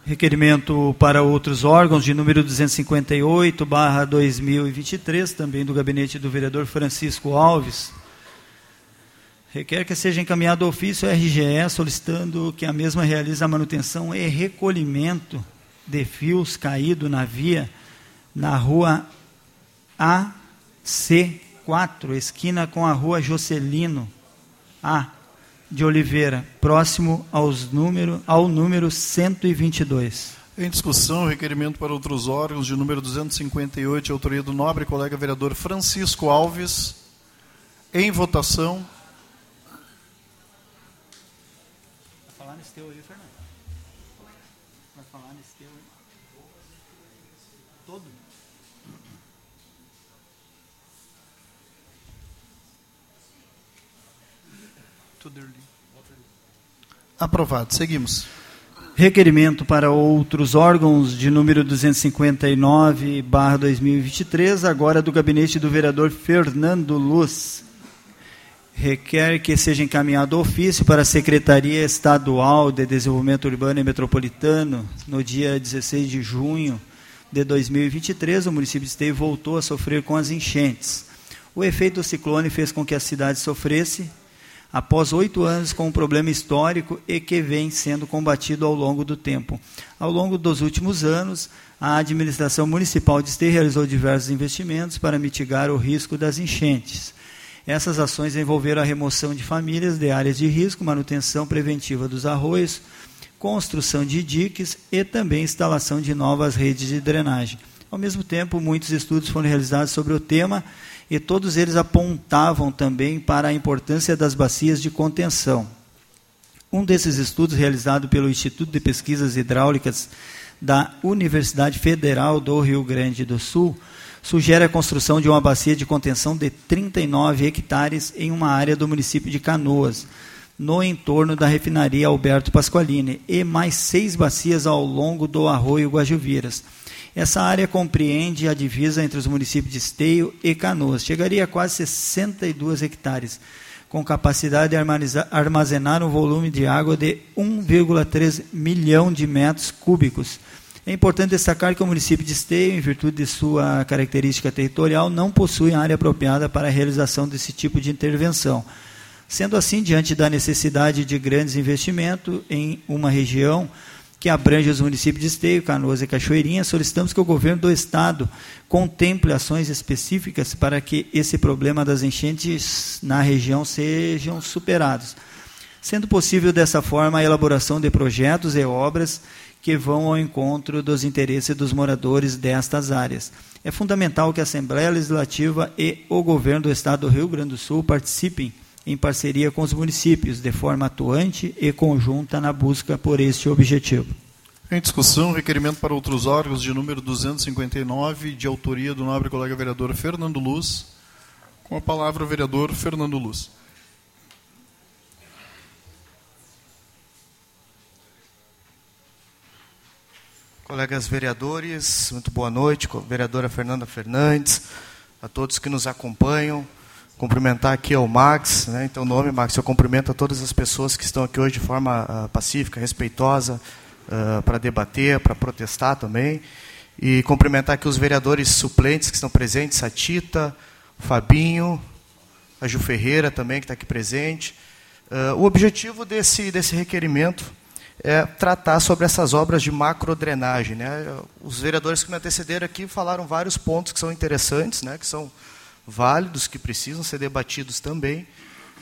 Requerimento para outros órgãos de número 258, barra 2023, também do gabinete do vereador Francisco Alves. Requer que seja encaminhado ofício à RGE solicitando que a mesma realize a manutenção e recolhimento de fios caídos na via na rua AC4, esquina com a rua Jocelino A de Oliveira, próximo aos número, ao número 122. Em discussão, requerimento para outros órgãos de número 258, de autoria do nobre colega vereador Francisco Alves. Em votação. Falar nesse teu aí, Aprovado. Seguimos. Requerimento para outros órgãos de número 259, barra 2023, agora do gabinete do vereador Fernando Luz. Requer que seja encaminhado ofício para a Secretaria Estadual de Desenvolvimento Urbano e Metropolitano no dia 16 de junho de 2023. O município de Esteio voltou a sofrer com as enchentes. O efeito do ciclone fez com que a cidade sofresse após oito anos com um problema histórico e que vem sendo combatido ao longo do tempo. Ao longo dos últimos anos, a administração municipal de Esteio realizou diversos investimentos para mitigar o risco das enchentes. Essas ações envolveram a remoção de famílias de áreas de risco, manutenção preventiva dos arroios, construção de diques e também instalação de novas redes de drenagem. Ao mesmo tempo, muitos estudos foram realizados sobre o tema e todos eles apontavam também para a importância das bacias de contenção. Um desses estudos, realizado pelo Instituto de Pesquisas Hidráulicas da Universidade Federal do Rio Grande do Sul, sugere a construção de uma bacia de contenção de 39 hectares em uma área do município de Canoas, no entorno da refinaria Alberto Pasqualini, e mais seis bacias ao longo do arroio Guajuviras. Essa área compreende a divisa entre os municípios de Esteio e Canoas. Chegaria a quase 62 hectares, com capacidade de armazenar um volume de água de 1,3 milhão de metros cúbicos. É importante destacar que o município de Esteio, em virtude de sua característica territorial, não possui área apropriada para a realização desse tipo de intervenção. Sendo assim, diante da necessidade de grandes investimentos em uma região que abrange os municípios de Esteio, Canoas e Cachoeirinha, solicitamos que o governo do estado contemple ações específicas para que esse problema das enchentes na região sejam superados. Sendo possível dessa forma a elaboração de projetos e obras que vão ao encontro dos interesses dos moradores destas áreas. É fundamental que a Assembleia Legislativa e o governo do estado do Rio Grande do Sul participem em parceria com os municípios, de forma atuante e conjunta na busca por este objetivo. Em discussão, requerimento para outros órgãos de número 259, de autoria do nobre colega vereador Fernando Luz. Com a palavra o vereador Fernando Luz. Colegas vereadores, muito boa noite, vereadora Fernanda Fernandes, a todos que nos acompanham, cumprimentar aqui ao Max, né, teu nome, Max, eu cumprimento a todas as pessoas que estão aqui hoje de forma uh, pacífica, respeitosa, uh, para debater, para protestar também, e cumprimentar aqui os vereadores suplentes que estão presentes, a Tita, o Fabinho, a Ju Ferreira também, que está aqui presente. Uh, o objetivo desse, desse requerimento é tratar sobre essas obras de macrodrenagem. Né? Os vereadores que me antecederam aqui falaram vários pontos que são interessantes, né? que são válidos que precisam ser debatidos também,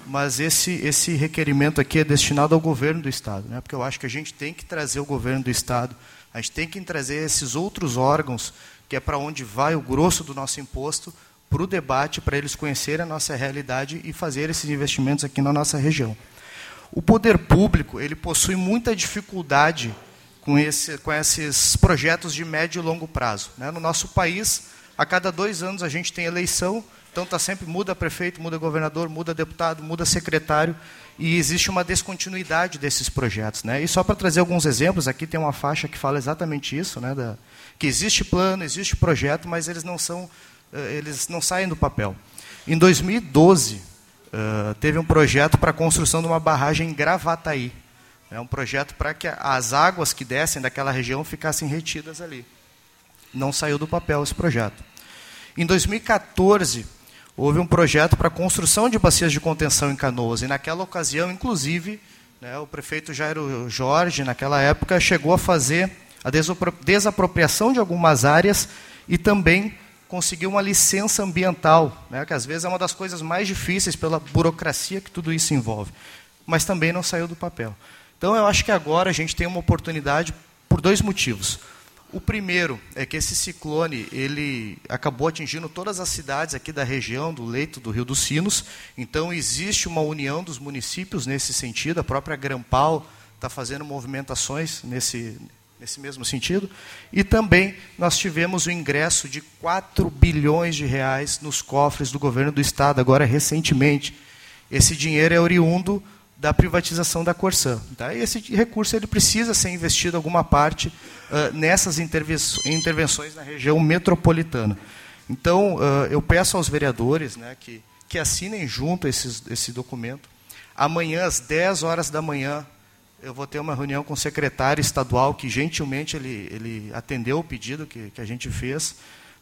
mas esse, esse requerimento aqui é destinado ao governo do Estado, né? porque eu acho que a gente tem que trazer o governo do Estado, a gente tem que trazer esses outros órgãos, que é para onde vai o grosso do nosso imposto, para o debate, para eles conhecerem a nossa realidade e fazer esses investimentos aqui na nossa região. O poder público ele possui muita dificuldade com, esse, com esses projetos de médio e longo prazo. Né? No nosso país, a cada dois anos a gente tem eleição, então tá sempre muda prefeito, muda governador, muda deputado, muda secretário e existe uma descontinuidade desses projetos, né? E só para trazer alguns exemplos, aqui tem uma faixa que fala exatamente isso, né? Da, que existe plano, existe projeto, mas eles não são, eh, eles não saem do papel. Em 2012 uh, eh, teve um projeto para a construção de uma barragem em Gravataí, É um projeto para que as águas que descem daquela região ficassem retidas ali. Não saiu do papel esse projeto. Em 2014, houve um projeto para a construção de bacias de contenção em Canoas. E naquela ocasião, inclusive, né, o prefeito Jairo Jorge, naquela época, chegou a fazer a desapropriação de algumas áreas e também conseguiu uma licença ambiental, né, que às vezes é uma das coisas mais difíceis pela burocracia que tudo isso envolve. Mas também não saiu do papel. Então eu acho que agora a gente tem uma oportunidade por dois motivos. O primeiro é que esse ciclone ele acabou atingindo todas as cidades aqui da região do leito do Rio dos Sinos. Então existe uma união dos municípios nesse sentido. A própria Grampal está fazendo movimentações nesse nesse mesmo sentido. E também nós tivemos o ingresso de 4 bilhões de reais nos cofres do governo do estado agora recentemente. Esse dinheiro é oriundo da privatização da Corsã. Tá? E esse recurso ele precisa ser investido alguma parte uh, nessas intervenções na região metropolitana. Então, uh, eu peço aos vereadores né, que, que assinem junto esses, esse documento. Amanhã, às 10 horas da manhã, eu vou ter uma reunião com o secretário estadual, que gentilmente ele, ele atendeu o pedido que, que a gente fez.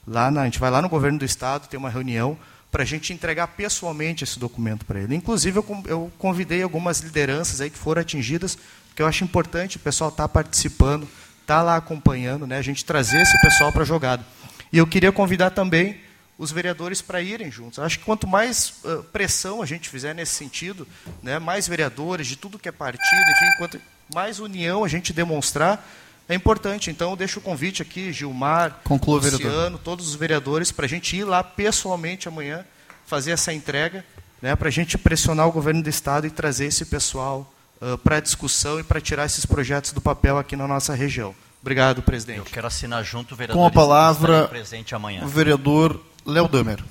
Lá na, a gente vai lá no governo do estado, tem uma reunião para a gente entregar pessoalmente esse documento para ele. Inclusive, eu, eu, convidei algumas lideranças aí que foram atingidas, porque eu acho importante o pessoal estar tá participando, estar tá lá acompanhando, né, a gente trazer esse pessoal para a jogada. E eu queria convidar também os vereadores para irem juntos. Acho que quanto mais uh, pressão a gente fizer nesse sentido, né, mais vereadores de tudo que é partido, enfim, quanto mais união a gente demonstrar, é importante. Então, eu deixo o convite aqui, Gilmar, Conclua, Luciano, vereador. todos os vereadores, para a gente ir lá pessoalmente amanhã fazer essa entrega, né, para a gente pressionar o governo do Estado e trazer esse pessoal uh, para a discussão e para tirar esses projetos do papel aqui na nossa região. Obrigado, presidente. Eu quero assinar junto o vereador. Com a palavra, presente amanhã. o vereador Léo Damer.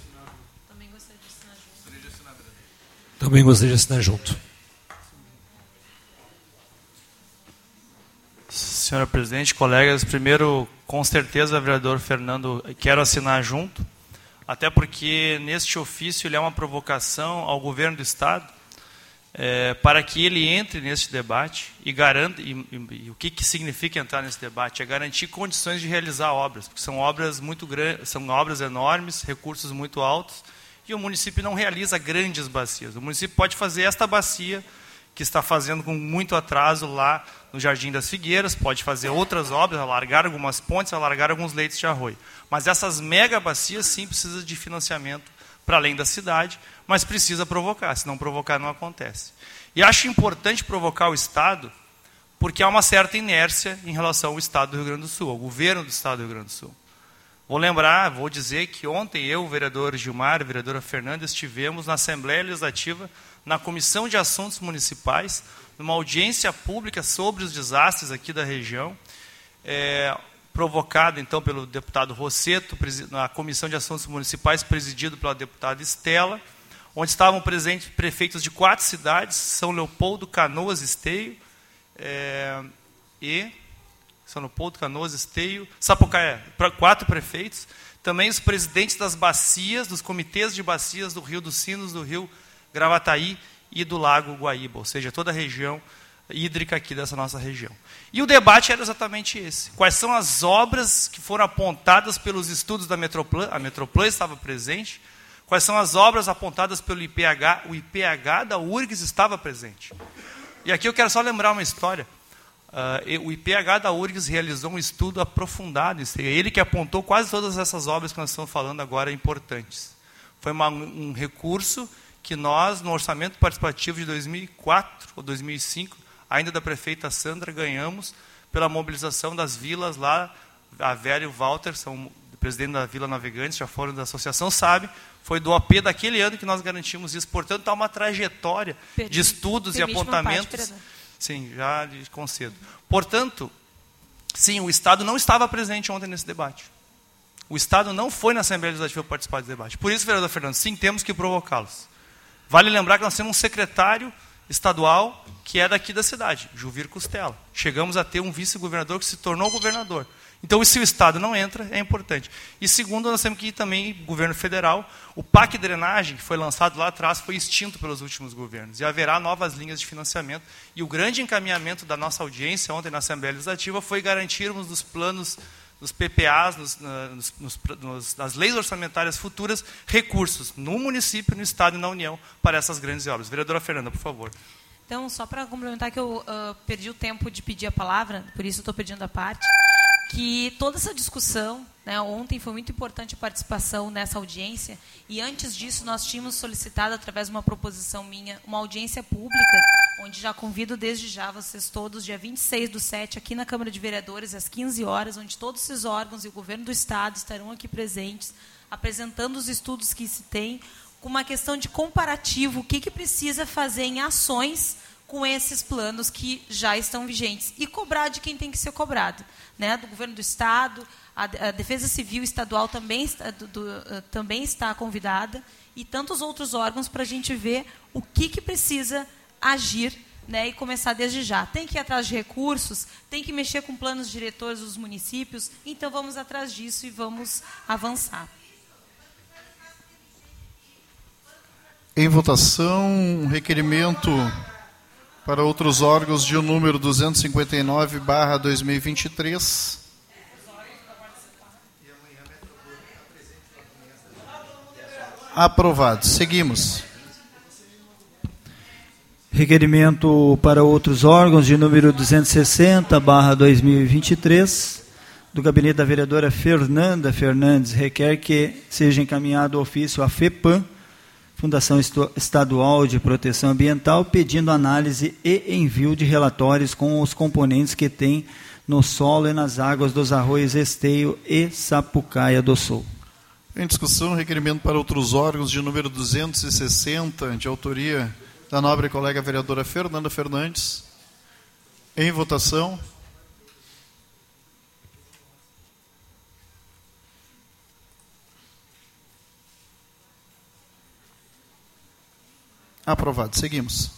Também gostaria de assinar junto. Também gostaria de assinar junto. Senhora presidente, colegas, primeiro, com certeza, vereador Fernando, quero assinar junto, até porque neste ofício ele é uma provocação ao governo do Estado é, para que ele entre neste debate e garanta. E, e, e, o que, que significa entrar nesse debate? É garantir condições de realizar obras, porque são obras muito grandes, são obras enormes, recursos muito altos, e o município não realiza grandes bacias. O município pode fazer esta bacia que está fazendo com muito atraso lá no Jardim das Figueiras, pode fazer outras obras, alargar algumas pontes, alargar alguns leitos de arroio. Mas essas mega bacias sim precisam de financiamento para além da cidade, mas precisa provocar, se não provocar não acontece. E acho importante provocar o Estado, porque há uma certa inércia em relação ao Estado do Rio Grande do Sul, ao governo do Estado do Rio Grande do Sul. Vou lembrar, vou dizer que ontem eu, o vereador Gilmar, a vereadora Fernanda, estivemos na Assembleia Legislativa na Comissão de Assuntos Municipais, numa audiência pública sobre os desastres aqui da região, é, provocada então pelo deputado Rosseto, na Comissão de Assuntos Municipais, presidido pela deputada Estela, onde estavam presentes prefeitos de quatro cidades, São Leopoldo, Canoas, Esteio, é, e São Leopoldo, Canoas, Esteio, Sapucaé, quatro prefeitos, também os presidentes das bacias, dos comitês de bacias do Rio dos Sinos, do Rio Gravataí e do Lago Guaíba, ou seja, toda a região hídrica aqui dessa nossa região. E o debate era exatamente esse. Quais são as obras que foram apontadas pelos estudos da Metroplan, a Metroplan estava presente, quais são as obras apontadas pelo IPH, o IPH da URGS estava presente. E aqui eu quero só lembrar uma história. Uh, o IPH da URGS realizou um estudo aprofundado, é ele que apontou quase todas essas obras que nós estamos falando agora importantes. Foi uma, um recurso que nós, no orçamento participativo de 2004 ou 2005, ainda da prefeita Sandra, ganhamos pela mobilização das vilas lá, a Vera e o Walter, são presidente da Vila Navegantes, já foram da associação, sabe, foi do AP daquele ano que nós garantimos isso. Portanto, há uma trajetória de estudos e apontamentos. Parte, sim, já lhe concedo. Portanto, sim, o Estado não estava presente ontem nesse debate. O Estado não foi na Assembleia Legislativa participar desse debate. Por isso, vereador Fernando, sim, temos que provocá-los. Vale lembrar que nós temos um secretário estadual que é daqui da cidade, Juvir Costela. Chegamos a ter um vice-governador que se tornou governador. Então, se o Estado não entra, é importante. E segundo, nós temos que ir também, governo federal, o PAC Drenagem, que foi lançado lá atrás, foi extinto pelos últimos governos. E haverá novas linhas de financiamento. E o grande encaminhamento da nossa audiência ontem na Assembleia Legislativa foi garantirmos nos planos, nos PPAs, nos, nos, nos, nas leis orçamentárias futuras, recursos no município, no Estado e na União para essas grandes obras. Vereadora Fernanda, por favor. Então, só para complementar que eu uh, perdi o tempo de pedir a palavra, por isso estou pedindo a parte que toda essa discussão, né, ontem foi muito importante a participação nessa audiência, e antes disso nós tínhamos solicitado, através de uma proposição minha, uma audiência pública, onde já convido desde já vocês todos, dia 26 do 7, aqui na Câmara de Vereadores, às 15 horas, onde todos esses órgãos e o governo do Estado estarão aqui presentes, apresentando os estudos que se tem, com uma questão de comparativo, o que, que precisa fazer em ações com esses planos que já estão vigentes e cobrar de quem tem que ser cobrado, né? Do governo do estado, a, a Defesa Civil Estadual também está, do, do, uh, também está convidada e tantos outros órgãos para a gente ver o que, que precisa agir né, e começar desde já. Tem que ir atrás de recursos, tem que mexer com planos diretores dos municípios, então vamos atrás disso e vamos avançar. Em votação, requerimento para outros órgãos de número 259 barra 2023. Aprovado. Seguimos. Requerimento para outros órgãos de número 260 barra 2023 do gabinete da vereadora Fernanda Fernandes requer que seja encaminhado ofício à FEPAM Fundação Estadual de Proteção Ambiental, pedindo análise e envio de relatórios com os componentes que tem no solo e nas águas dos arroios Esteio e Sapucaia do Sul. Em discussão, requerimento para outros órgãos de número 260, de autoria da nobre colega vereadora Fernanda Fernandes. Em votação. Aprovado. Seguimos.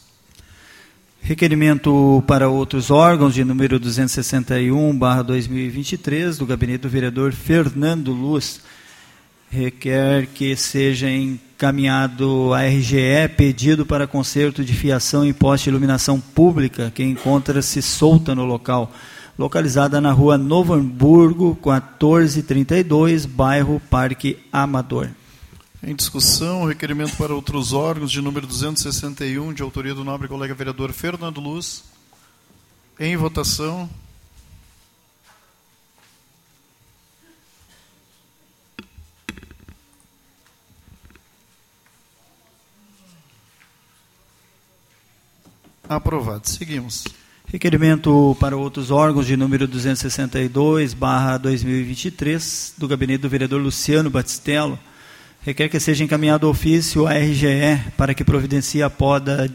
Requerimento para outros órgãos de número 261, barra 2023, do gabinete do vereador Fernando Luz. Requer que seja encaminhado a RGE pedido para conserto de fiação em poste de iluminação pública que encontra-se solta no local, localizada na rua Novo Hamburgo, 1432, bairro Parque Amador. Em discussão, requerimento para outros órgãos de número 261, de autoria do nobre colega vereador Fernando Luz. Em votação. Aprovado. Seguimos. Requerimento para outros órgãos de número 262, barra 2023, do gabinete do vereador Luciano Batistello requer que seja encaminhado ofício à RGE para que providencie a poda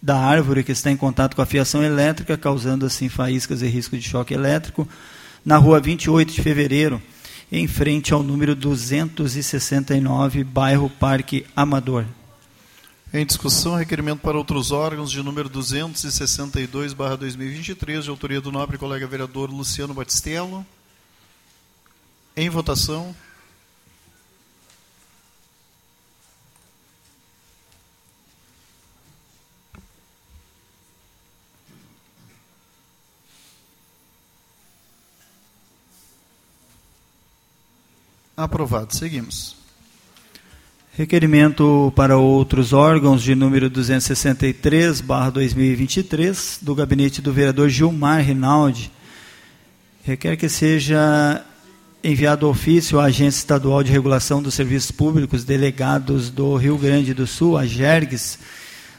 da árvore que está em contato com a fiação elétrica, causando assim faíscas e risco de choque elétrico, na rua 28 de fevereiro, em frente ao número 269, bairro Parque Amador. Em discussão, requerimento para outros órgãos de número 262, barra 2023, de autoria do nobre colega vereador Luciano Batistello. Em votação. Aprovado. Seguimos. Requerimento para outros órgãos de número 263, barra 2023, do gabinete do vereador Gilmar Rinaldi. Requer que seja enviado ofício à Agência Estadual de Regulação dos Serviços Públicos, delegados do Rio Grande do Sul, a GERGS,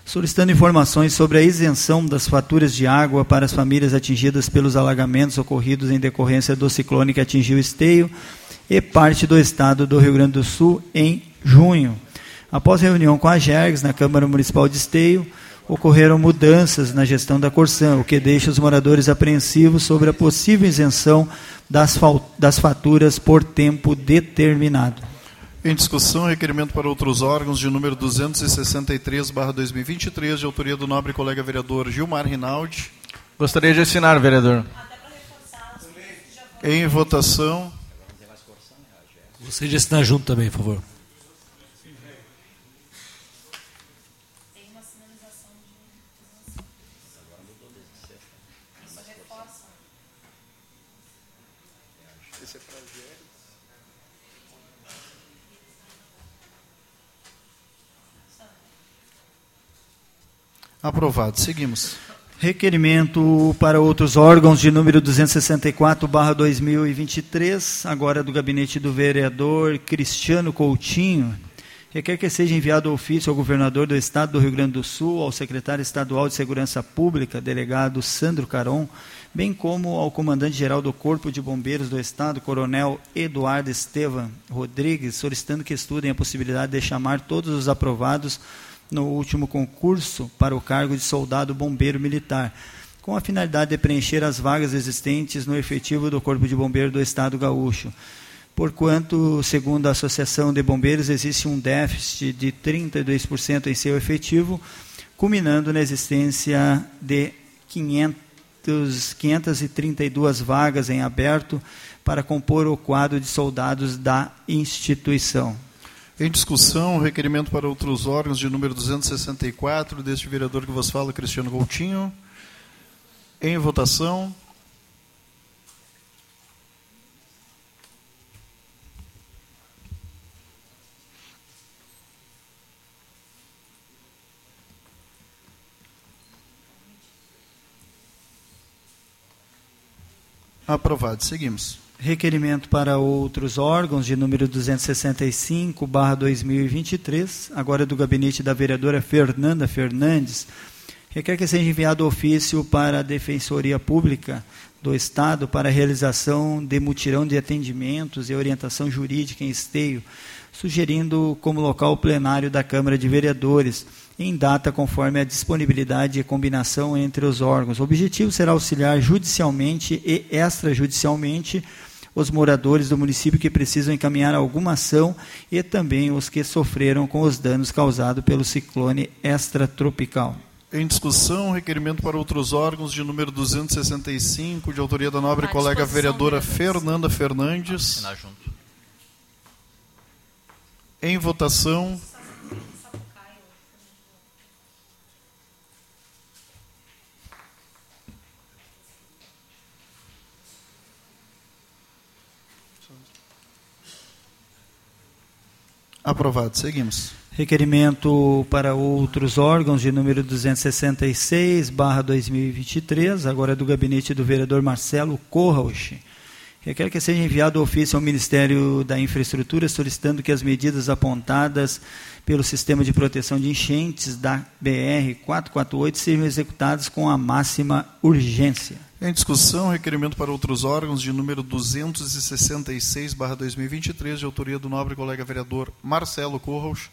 solicitando informações sobre a isenção das faturas de água para as famílias atingidas pelos alagamentos ocorridos em decorrência do ciclone que atingiu o Esteio e parte do estado do Rio Grande do Sul em junho. Após reunião com a GERGS na Câmara Municipal de Esteio, ocorreram mudanças na gestão da Corsã, o que deixa os moradores apreensivos sobre a possível isenção das, das faturas por tempo determinado. Em discussão, requerimento para outros órgãos de número 263/2023, de autoria do nobre colega vereador Gilmar Rinaldi. Gostaria de assinar, vereador. Em votação. Você de assinar junto também, por favor. Aprovado. Seguimos. Requerimento para outros órgãos de número 264/2023, agora do gabinete do vereador Cristiano Coutinho. Requer que seja enviado ofício ao governador do estado do Rio Grande do Sul, ao secretário estadual de Segurança Pública, delegado Sandro Caron, bem como ao comandante-geral do Corpo de Bombeiros do Estado, Coronel Eduardo Estevam Rodrigues, solicitando que estudem a possibilidade de chamar todos os aprovados no último concurso para o cargo de soldado bombeiro militar, com a finalidade de preencher as vagas existentes no efetivo do Corpo de Bombeiro do Estado Gaúcho. Porquanto, segundo a Associação de Bombeiros, existe um déficit de 32% em seu efetivo, culminando na existência de 500, 532 vagas em aberto para compor o quadro de soldados da instituição. Em discussão, requerimento para outros órgãos de número 264, deste vereador que vos fala, Cristiano Coutinho. Em votação. Aprovado. Seguimos. Requerimento para outros órgãos de número 265, barra 2023, agora do gabinete da vereadora Fernanda Fernandes, requer que seja enviado ofício para a Defensoria Pública do Estado para a realização de mutirão de atendimentos e orientação jurídica em esteio, sugerindo como local o plenário da Câmara de Vereadores, em data conforme a disponibilidade e combinação entre os órgãos. O objetivo será auxiliar judicialmente e extrajudicialmente os moradores do município que precisam encaminhar alguma ação e também os que sofreram com os danos causados pelo ciclone extratropical. Em discussão, requerimento para outros órgãos de número 265, de autoria da nobre colega vereadora Fernanda Fernandes. Em votação. Aprovado. Seguimos. Requerimento para outros órgãos de número 266, barra 2023, agora do gabinete do vereador Marcelo Corrauch. Requer que seja enviado ofício ao Ministério da Infraestrutura solicitando que as medidas apontadas pelo Sistema de Proteção de Enchentes da BR 448 sejam executadas com a máxima urgência. Em discussão, requerimento para outros órgãos de número 266/2023, de autoria do nobre colega vereador Marcelo Corros.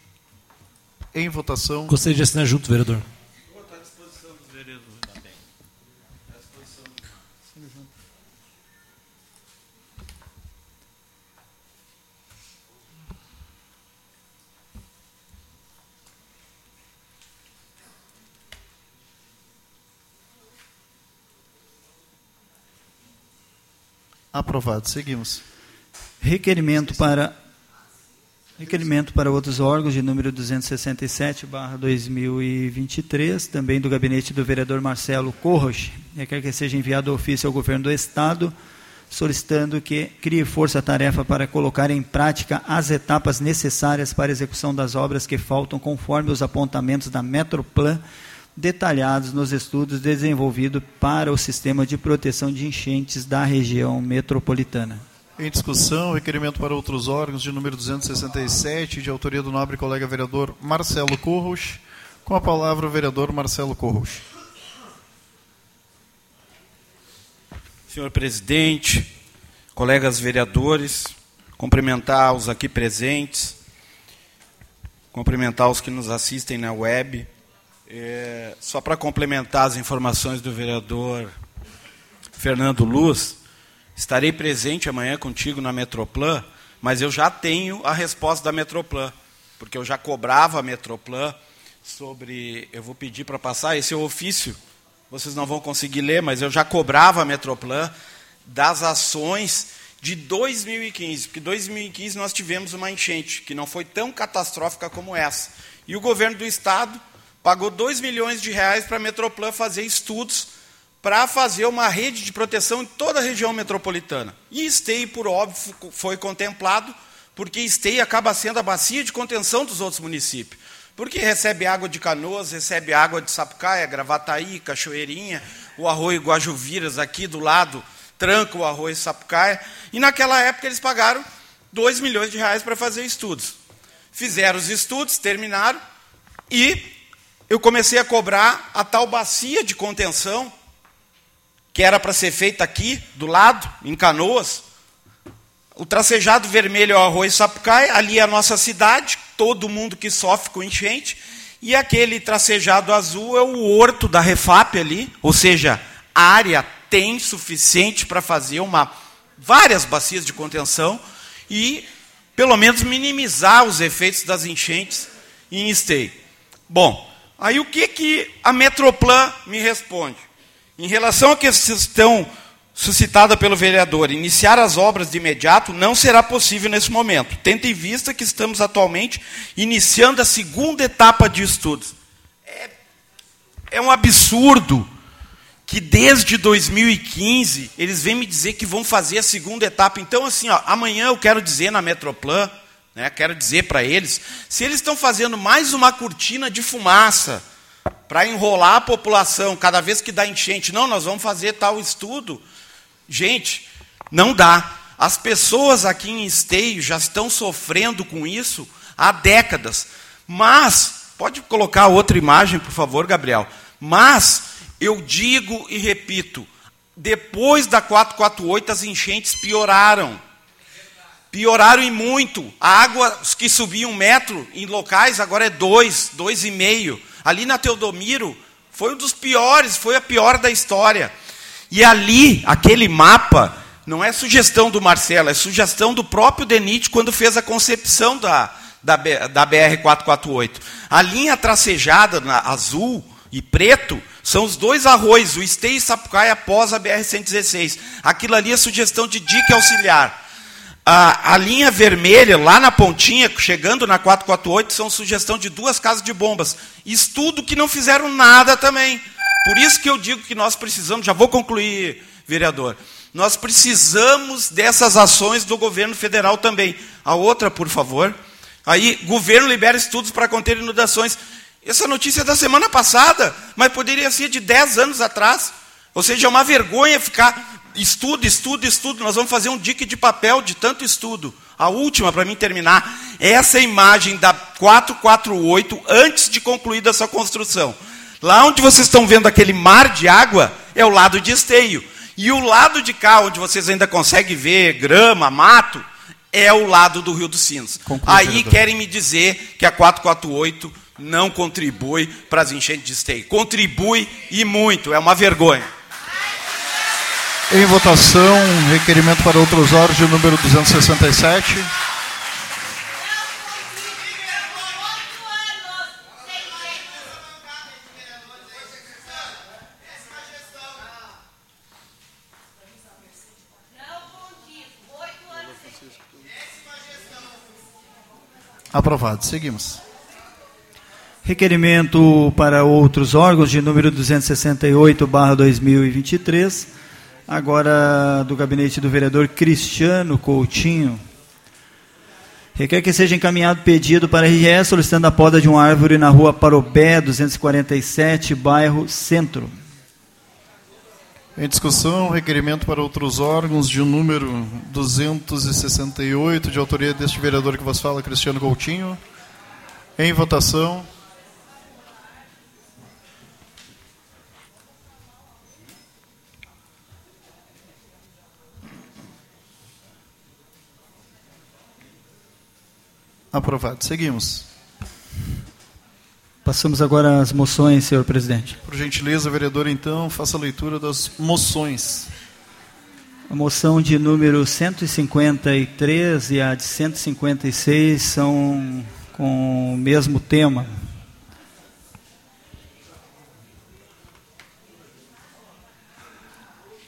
Em votação. Gostaria de assinar junto, vereador. Aprovado. Seguimos. Requerimento para requerimento para outros órgãos de número 267/2023, também do gabinete do vereador Marcelo Corros, requer que seja enviado ofício ao governo do estado solicitando que crie força-tarefa para colocar em prática as etapas necessárias para a execução das obras que faltam conforme os apontamentos da Metroplan detalhados nos estudos desenvolvidos para o sistema de proteção de enchentes da região metropolitana. Em discussão, requerimento para outros órgãos de número 267, de autoria do nobre colega vereador Marcelo Corros. Com a palavra o vereador Marcelo Corros. Senhor presidente, colegas vereadores, cumprimentar os aqui presentes, cumprimentar os que nos assistem na web é, só para complementar as informações do vereador Fernando Luz, estarei presente amanhã contigo na Metroplan, mas eu já tenho a resposta da Metroplan, porque eu já cobrava a Metroplan sobre. Eu vou pedir para passar esse é o ofício, vocês não vão conseguir ler, mas eu já cobrava a Metroplan das ações de 2015, porque 2015 nós tivemos uma enchente que não foi tão catastrófica como essa. E o governo do estado pagou 2 milhões de reais para a Metroplan fazer estudos para fazer uma rede de proteção em toda a região metropolitana. E Esteio, por óbvio, foi contemplado, porque Esteio acaba sendo a bacia de contenção dos outros municípios. Porque recebe água de Canoas, recebe água de Sapucaia, Gravataí, Cachoeirinha, o arroio Guajuviras aqui do lado, tranca o arroio Sapucaia. E naquela época eles pagaram 2 milhões de reais para fazer estudos. Fizeram os estudos, terminaram, e eu comecei a cobrar a tal bacia de contenção que era para ser feita aqui, do lado, em Canoas. O tracejado vermelho é o arroz Sapucaia, ali é a nossa cidade, todo mundo que sofre com enchente. E aquele tracejado azul é o horto da Refap ali, ou seja, a área tem suficiente para fazer uma, várias bacias de contenção e, pelo menos, minimizar os efeitos das enchentes em esteio. Bom, aí o que, que a Metroplan me responde? Em relação à questão suscitada pelo vereador, iniciar as obras de imediato não será possível nesse momento, tendo em vista que estamos atualmente iniciando a segunda etapa de estudos. É, é um absurdo que desde 2015 eles vêm me dizer que vão fazer a segunda etapa. Então, assim, ó, amanhã eu quero dizer na Metroplan, né, quero dizer para eles, se eles estão fazendo mais uma cortina de fumaça para enrolar a população cada vez que dá enchente. Não, nós vamos fazer tal estudo. Gente, não dá. As pessoas aqui em Esteio já estão sofrendo com isso há décadas. Mas, pode colocar outra imagem, por favor, Gabriel. Mas, eu digo e repito, depois da 448 as enchentes pioraram. Pioraram e muito. A água que subia um metro em locais agora é dois, dois e meio. Ali na Teodomiro, foi um dos piores, foi a pior da história. E ali, aquele mapa, não é sugestão do Marcelo, é sugestão do próprio DENIT quando fez a concepção da, da, da BR-448. A linha tracejada na, azul e preto são os dois arroios, o Esteio e Sapucaia após a BR-116. Aquilo ali é sugestão de dique auxiliar. A, a, linha vermelha, lá na pontinha, chegando na 448, são sugestão de duas casas de bombas. Estudo que não fizeram nada também. Por isso que eu digo que nós precisamos, já vou concluir, vereador, nós precisamos dessas ações do governo federal também. A outra, por favor. Aí, governo libera estudos para conter inundações. Essa notícia é da semana passada, mas poderia ser de 10 anos atrás. Ou seja, é uma vergonha ficar estudo, estudo, estudo. Nós vamos fazer um dique de papel de tanto estudo. A última, para mim terminar, essa imagem da 448 antes de concluída essa construção. Lá onde vocês estão vendo aquele mar de água, é o lado de esteio. E o lado de cá, onde vocês ainda conseguem ver grama, mato, é o lado do Rio dos Sinos. Conclui, Aí vereador. querem me dizer que a 448 não contribui para as enchentes de esteio. Contribui e muito, é uma vergonha. Em votação, requerimento para outros órgãos de número 267. Aprovado. Seguimos. Requerimento para outros órgãos de número 268, barra 2023 Agora, do gabinete do vereador Cristiano Coutinho. Requer que seja encaminhado pedido para a RGE solicitando a poda de uma árvore na rua Parobé, 247, bairro Centro. Em discussão, requerimento para outros órgãos de número 268, de autoria deste vereador que vos fala, Cristiano Coutinho. Em votação. Aprovado. Seguimos. Passamos agora às moções, senhor presidente. Por gentileza, vereador, então, faça a leitura das moções. A moção de número 153 e a de 156 são com o mesmo tema.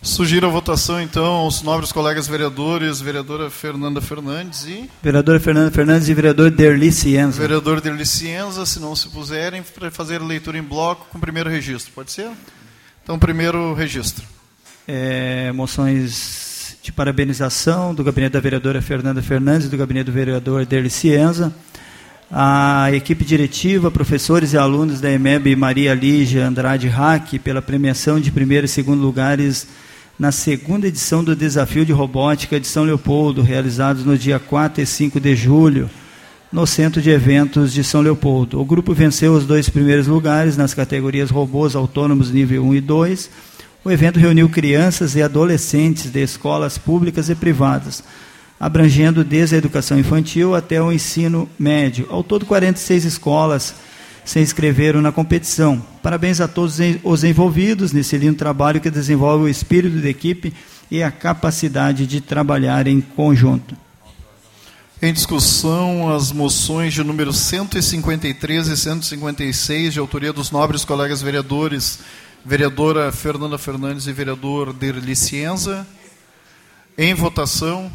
Sugiro a votação, então, aos nobres colegas vereadores, vereadora Fernanda Fernandes e... Vereadora Fernanda Fernandes e vereador Derli Cienza. Vereador Derli Cienza, se não se puserem, para fazer leitura em bloco com o primeiro registro. Pode ser? Então, primeiro registro. É, moções de parabenização do gabinete da vereadora Fernanda Fernandes e do gabinete do vereador Derli Cienza. A equipe diretiva, professores e alunos da EMEB Maria Lígia Andrade Hack, pela premiação de primeiro e segundo lugares na segunda edição do Desafio de Robótica de São Leopoldo, realizados no dia 4 e 5 de julho, no Centro de Eventos de São Leopoldo. O grupo venceu os dois primeiros lugares nas categorias robôs autônomos nível 1 e 2. O evento reuniu crianças e adolescentes de escolas públicas e privadas, abrangendo desde a educação infantil até o ensino médio. Ao todo, 46 escolas se inscreveram na competição. Parabéns a todos os envolvidos nesse lindo trabalho que desenvolve o espírito de equipe e a capacidade de trabalhar em conjunto. Em discussão, as moções de número 153 e 156, de autoria dos nobres colegas vereadores, vereadora Fernanda Fernandes e vereador Derli Cienza. Em votação.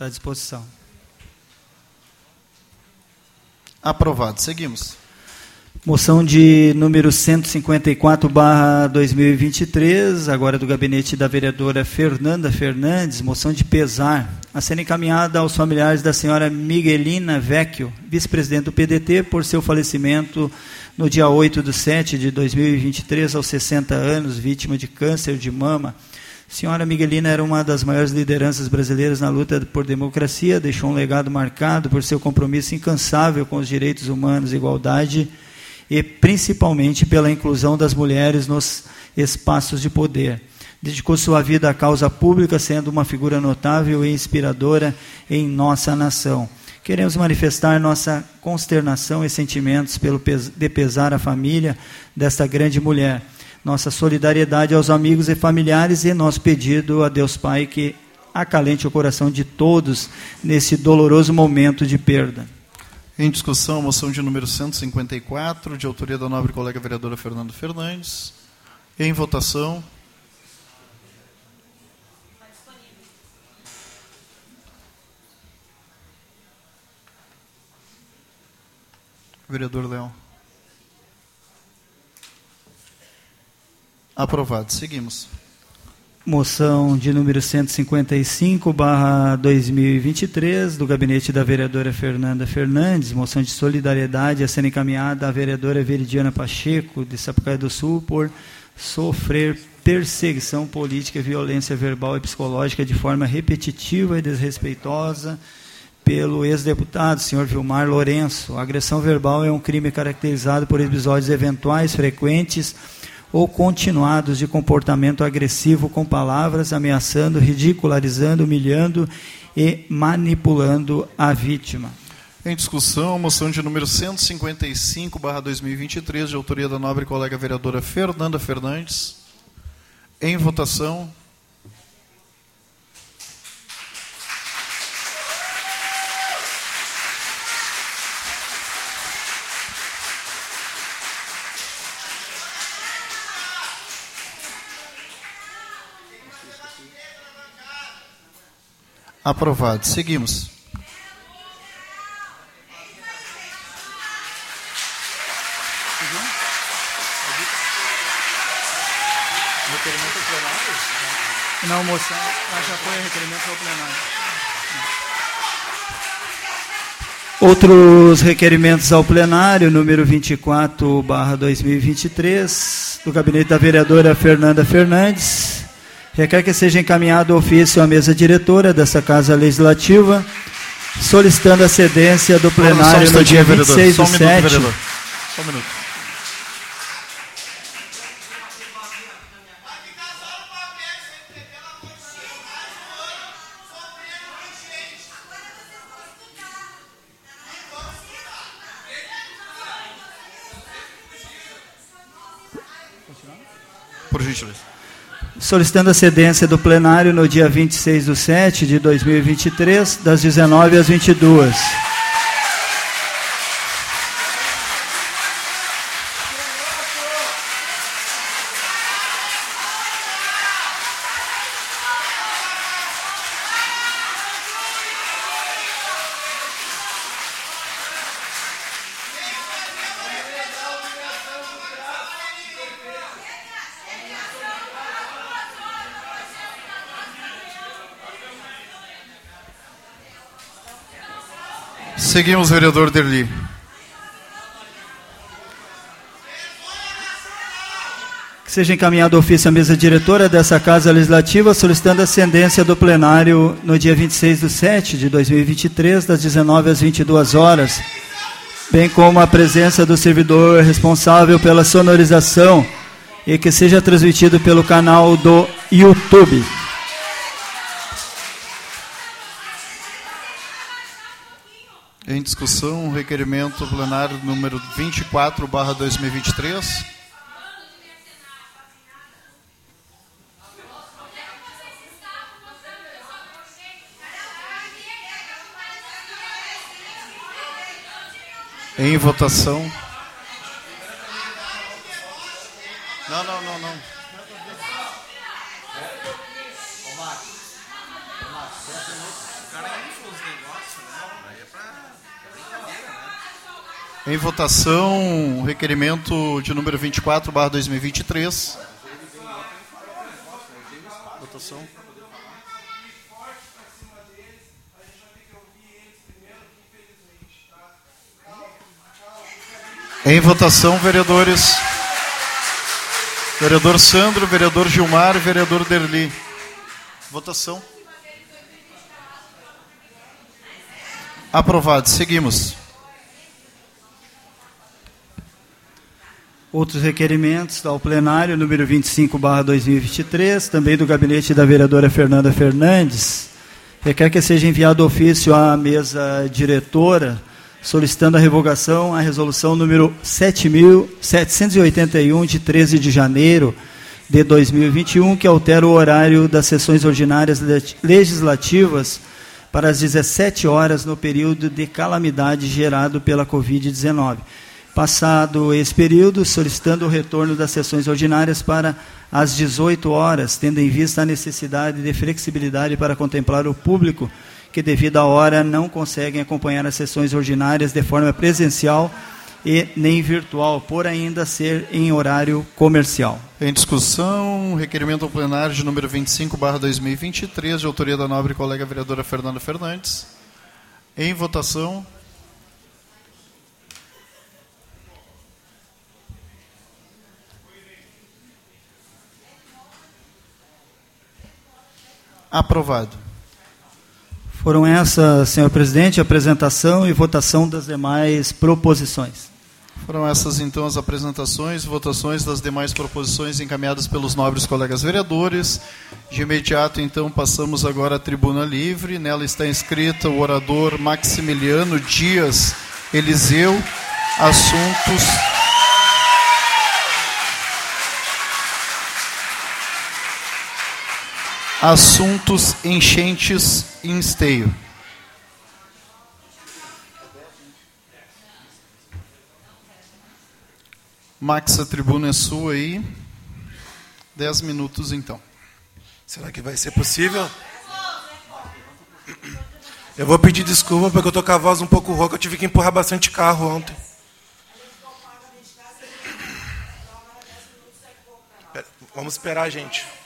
Está à disposição. Aprovado. Seguimos. Moção de número 154, barra 2023, agora do gabinete da vereadora Fernanda Fernandes, moção de pesar, a ser encaminhada aos familiares da senhora Miguelina Vecchio, vice-presidente do PDT, por seu falecimento no dia 8 de 7 de 2023, aos 60 anos, vítima de câncer de mama. Senhora Miguelina era uma das maiores lideranças brasileiras na luta por democracia, deixou um legado marcado por seu compromisso incansável com os direitos humanos, igualdade e principalmente pela inclusão das mulheres nos espaços de poder. Dedicou sua vida à causa pública, sendo uma figura notável e inspiradora em nossa nação. Queremos manifestar nossa consternação e sentimentos pelo de pesar a família desta grande mulher nossa solidariedade aos amigos e familiares e nosso pedido a Deus Pai que acalente o coração de todos nesse doloroso momento de perda. Em discussão, moção de número 154, de autoria da nobre colega vereadora Fernando Fernandes. Em votação. Vereador Leão. Aprovado. Seguimos. Moção de número 155, barra 2023, do gabinete da vereadora Fernanda Fernandes, moção de solidariedade a ser encaminhada à vereadora Veridiana Pacheco, de Sapucaí do Sul, por sofrer perseguição política, violência verbal e psicológica de forma repetitiva e desrespeitosa pelo ex-deputado, senhor Vilmar Lourenço. A agressão verbal é um crime caracterizado por episódios eventuais, frequentes, ou continuados de comportamento agressivo com palavras ameaçando, ridicularizando, humilhando e manipulando a vítima. Em discussão, moção de número 155/2023, de autoria da nobre colega vereadora Fernanda Fernandes. Em votação. Aprovado. Seguimos. Requerimento plenário? Não, moção. já foi requerimento ao plenário. Outros requerimentos ao plenário, número 24, barra 2023, do gabinete da vereadora Fernanda Fernandes, requer que seja encaminhado ofício à mesa diretora dessa Casa Legislativa, solicitando a cedência do plenário um no dia 26 do 7. Só um minuto. Solicitando a cedência do plenário no dia 26 de 7 de 2023, das 19 às 22. Seguimos, vereador Derli. Que seja encaminhado ofício à mesa diretora dessa Casa Legislativa, solicitando a ascendência do plenário no dia 26 de 7 de 2023, das 19 às 22 horas, bem como a presença do servidor responsável pela sonorização e que seja transmitido pelo canal do YouTube. Em discussão, requerimento plenário número 24, barra 2023. Em votação. Não, não, não, não. Em votação, requerimento de número 24, barra 2023. Votação. Em votação, vereadores. Vereador Sandro, vereador Gilmar e vereador Derli. Votação. Aprovado. Seguimos. Outros requerimentos ao plenário, número 25, barra 2023, também do gabinete da vereadora Fernanda Fernandes, requer que seja enviado ofício à mesa diretora, solicitando a revogação à resolução número 7.781, de 13 de janeiro de 2021, que altera o horário das sessões ordinárias legislativas para as 17 horas no período de calamidade gerado pela Covid-19 passado esse período, solicitando o retorno das sessões ordinárias para as 18 horas, tendo em vista a necessidade de flexibilidade para contemplar o público que, devido à hora, não conseguem acompanhar as sessões ordinárias de forma presencial e nem virtual, por ainda ser em horário comercial. Em discussão, requerimento ao plenário de número 25, barra 2023, de autoria da nobre colega vereadora Fernanda Fernandes. Em votação. Aprovado. Foram essas, senhor presidente, apresentação e votação das demais proposições. Foram essas, então, as apresentações e votações das demais proposições encaminhadas pelos nobres colegas vereadores. De imediato, então, passamos agora à tribuna livre. Nela está inscrita o orador Maximiliano Dias Eliseu. Assuntos Assuntos enchentes em esteio. Max, a tribuna é sua aí. Dez minutos, então. Será que vai ser possível? Eu vou pedir desculpa porque eu estou com a voz um pouco rouca. Eu tive que empurrar bastante carro ontem. Vamos esperar, gente.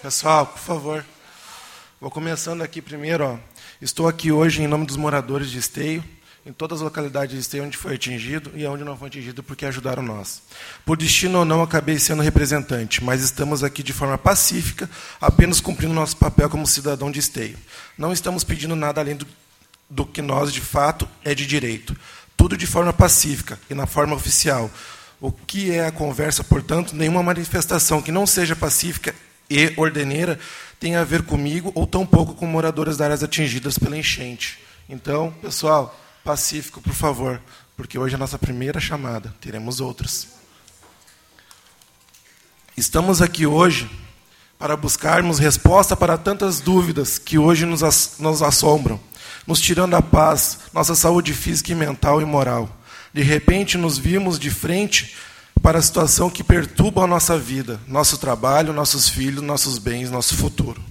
Pessoal, por favor. Vou começando aqui primeiro. Ó. Estou aqui hoje em nome dos moradores de Esteio, em todas as localidades de Esteio onde foi atingido e onde não foi atingido porque ajudaram nós. Por destino ou não, acabei sendo representante, mas estamos aqui de forma pacífica, apenas cumprindo nosso papel como cidadão de Esteio. Não estamos pedindo nada além do, do que nós, de fato, é de direito. Tudo de forma pacífica e na forma oficial. O que é a conversa, portanto, nenhuma manifestação que não seja pacífica e ordeneira tem a ver comigo ou tampouco com moradoras das áreas atingidas pela enchente. Então, pessoal, pacífico, por favor, porque hoje é a nossa primeira chamada, teremos outras. Estamos aqui hoje para buscarmos resposta para tantas dúvidas que hoje nos, nos assombram, nos tirando a paz, nossa saúde física e mental e moral. De repente, nos vimos de frente para a situação que perturba a nossa vida, nosso trabalho, nossos filhos, nossos bens, nosso futuro.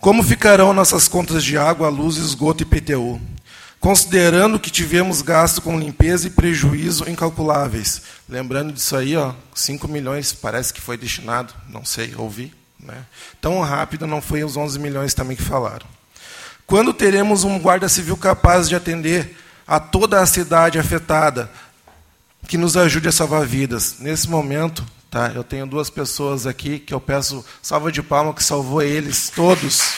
Como ficarão nossas contas de água, luz, esgoto e PTU? Considerando que tivemos gasto com limpeza e prejuízo incalculáveis. Lembrando disso aí, ó, 5 milhões parece que foi destinado, não sei, ouvi. Né? Tão rápido não foi os 11 milhões também que falaram. Quando teremos um guarda civil capaz de atender a toda a cidade afetada, que nos ajude a salvar vidas? Nesse momento, tá, eu tenho duas pessoas aqui que eu peço salva de palma que salvou eles todos.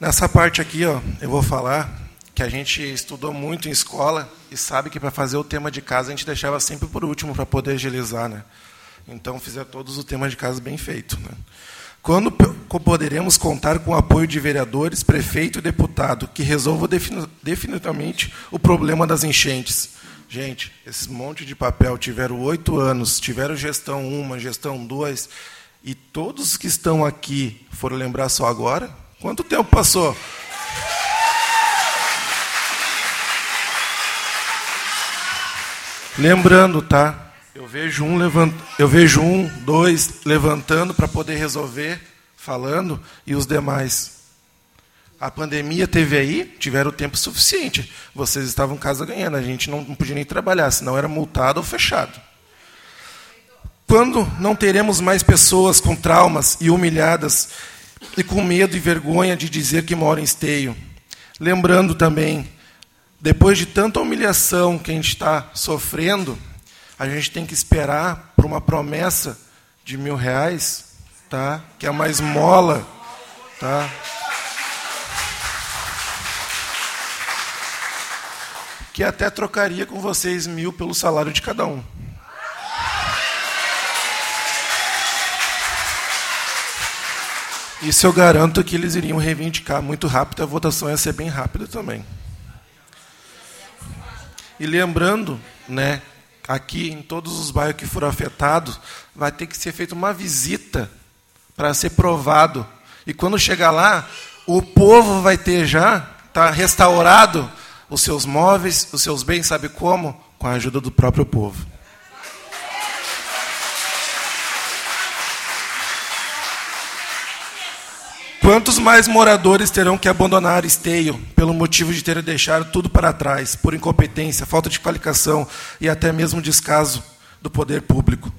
Nessa parte aqui, ó, eu vou falar que a gente estudou muito em escola e sabe que para fazer o tema de casa a gente deixava sempre por último para poder agilizar, né? Então fizer todos o tema de casa bem feito, né? Quando poderemos contar com o apoio de vereadores, prefeito e deputado que resolvam definitivamente o problema das enchentes? Gente, esse monte de papel tiveram oito anos, tiveram gestão uma, gestão dois, e todos que estão aqui foram lembrar só agora? Quanto tempo passou? Lembrando, tá? Eu vejo um levant... eu vejo um, dois levantando para poder resolver, falando, e os demais. A pandemia teve aí, tiveram tempo suficiente. Vocês estavam em casa ganhando, a gente não podia nem trabalhar, senão era multado ou fechado. Quando não teremos mais pessoas com traumas e humilhadas e com medo e vergonha de dizer que mora em esteio. Lembrando também, depois de tanta humilhação que a gente está sofrendo, a gente tem que esperar por uma promessa de mil reais, tá? que é uma esmola. Tá? Que até trocaria com vocês mil pelo salário de cada um. Isso eu garanto que eles iriam reivindicar muito rápido, a votação ia ser bem rápida também. E lembrando, né, aqui em todos os bairros que foram afetados, vai ter que ser feita uma visita para ser provado. E quando chegar lá, o povo vai ter já tá restaurado os seus móveis, os seus bens, sabe como? Com a ajuda do próprio povo. Quantos mais moradores terão que abandonar Esteio pelo motivo de terem deixado tudo para trás, por incompetência, falta de qualificação e até mesmo descaso do poder público?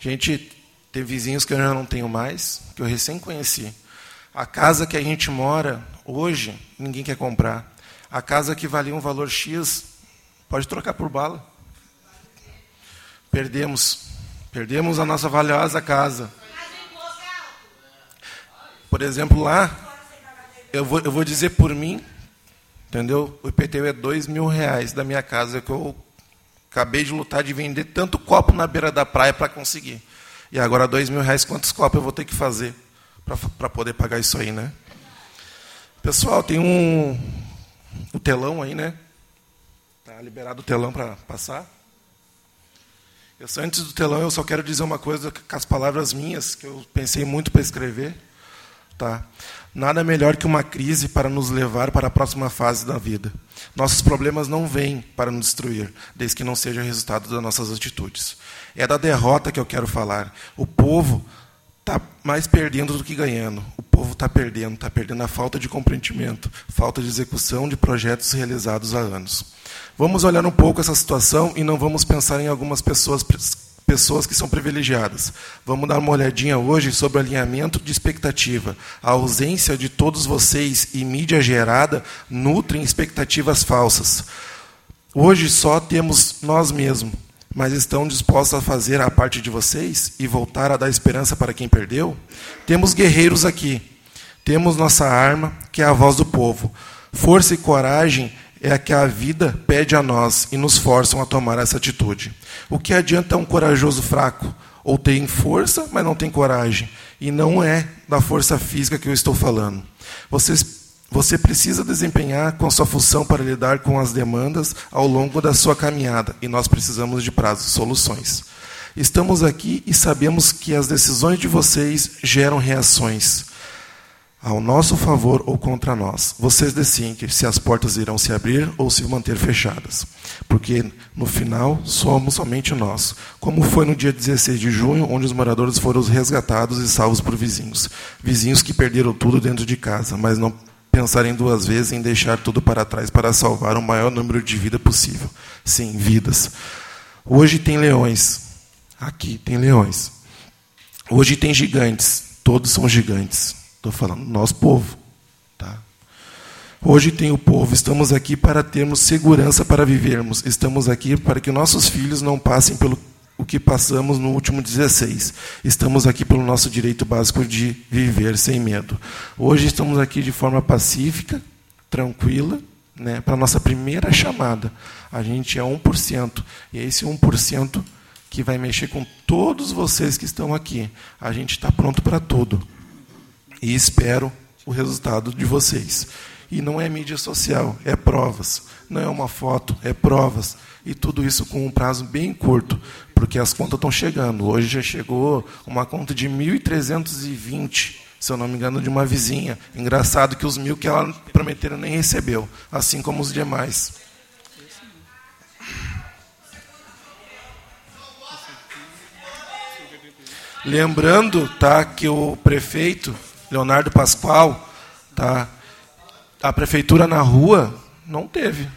Gente, tem vizinhos que eu já não tenho mais, que eu recém conheci. A casa que a gente mora hoje, ninguém quer comprar. A casa que valia um valor X, pode trocar por bala. Perdemos. Perdemos a nossa valiosa casa. Por exemplo, lá, eu vou, eu vou dizer por mim, entendeu? O IPTU é dois mil reais da minha casa que eu acabei de lutar de vender tanto copo na beira da praia para conseguir. E agora dois mil reais, quantos copos eu vou ter que fazer para poder pagar isso aí, né? Pessoal, tem um, um telão aí, né? Tá liberado o telão para passar. Eu, antes do telão, eu só quero dizer uma coisa com as palavras minhas, que eu pensei muito para escrever. Tá? Nada melhor que uma crise para nos levar para a próxima fase da vida. Nossos problemas não vêm para nos destruir, desde que não seja resultado das nossas atitudes. É da derrota que eu quero falar. O povo está mais perdendo do que ganhando. O povo está perdendo, está perdendo a falta de compreendimento, falta de execução de projetos realizados há anos. Vamos olhar um pouco essa situação e não vamos pensar em algumas pessoas pessoas que são privilegiadas. Vamos dar uma olhadinha hoje sobre alinhamento de expectativa. A ausência de todos vocês e mídia gerada nutrem expectativas falsas. Hoje só temos nós mesmos, mas estão dispostos a fazer a parte de vocês e voltar a dar esperança para quem perdeu? Temos guerreiros aqui. Temos nossa arma, que é a voz do povo. Força e coragem é a que a vida pede a nós e nos forçam a tomar essa atitude. O que adianta um corajoso fraco? Ou tem força, mas não tem coragem. E não é da força física que eu estou falando. Vocês você precisa desempenhar com sua função para lidar com as demandas ao longo da sua caminhada, e nós precisamos de prazos, soluções. Estamos aqui e sabemos que as decisões de vocês geram reações ao nosso favor ou contra nós. Vocês decidem se as portas irão se abrir ou se manter fechadas. Porque, no final, somos somente nós. Como foi no dia 16 de junho, onde os moradores foram resgatados e salvos por vizinhos. Vizinhos que perderam tudo dentro de casa, mas não pensarem duas vezes em deixar tudo para trás para salvar o maior número de vidas possível. Sim, vidas. Hoje tem leões. Aqui tem leões. Hoje tem gigantes. Todos são gigantes. Estou falando, nosso povo. Tá? Hoje tem o povo. Estamos aqui para termos segurança para vivermos. Estamos aqui para que nossos filhos não passem pelo o que passamos no último 16. Estamos aqui pelo nosso direito básico de viver sem medo. Hoje estamos aqui de forma pacífica, tranquila, né, para a nossa primeira chamada. A gente é 1%. E é esse 1% que vai mexer com todos vocês que estão aqui. A gente está pronto para tudo. E espero o resultado de vocês. E não é mídia social, é provas. Não é uma foto, é provas. E tudo isso com um prazo bem curto, porque as contas estão chegando. Hoje já chegou uma conta de 1.320, se eu não me engano, de uma vizinha. Engraçado que os mil que ela prometeram nem recebeu, assim como os demais. Lembrando tá, que o prefeito, Leonardo Pascoal, tá, a prefeitura na rua não teve.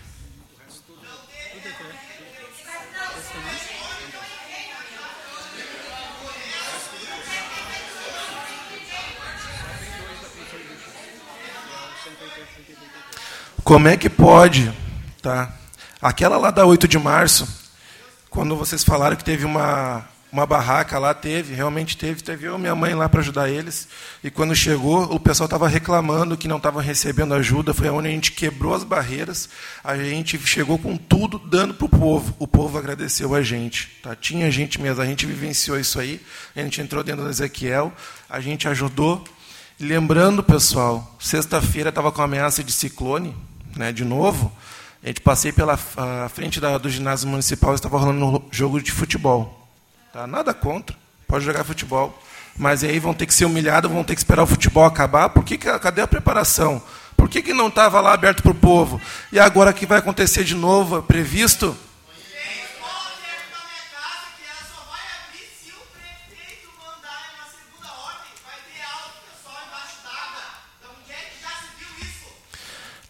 Como é que pode, tá? Aquela lá da 8 de março, quando vocês falaram que teve uma, uma barraca lá, teve, realmente teve, teve eu e minha mãe lá para ajudar eles. E quando chegou, o pessoal estava reclamando que não estava recebendo ajuda. Foi onde a gente quebrou as barreiras, a gente chegou com tudo dando para o povo. O povo agradeceu a gente. Tá? Tinha gente mesmo, a gente vivenciou isso aí. A gente entrou dentro do Ezequiel, a gente ajudou. Lembrando, pessoal, sexta-feira estava com ameaça de ciclone, né, de novo, a gente passei pela frente da, do ginásio municipal, estava rolando um jogo de futebol. Tá? Nada contra, pode jogar futebol. Mas aí vão ter que ser humilhados, vão ter que esperar o futebol acabar. Por que, que cadê a preparação? Por que, que não estava lá aberto para o povo? E agora que vai acontecer de novo, é previsto?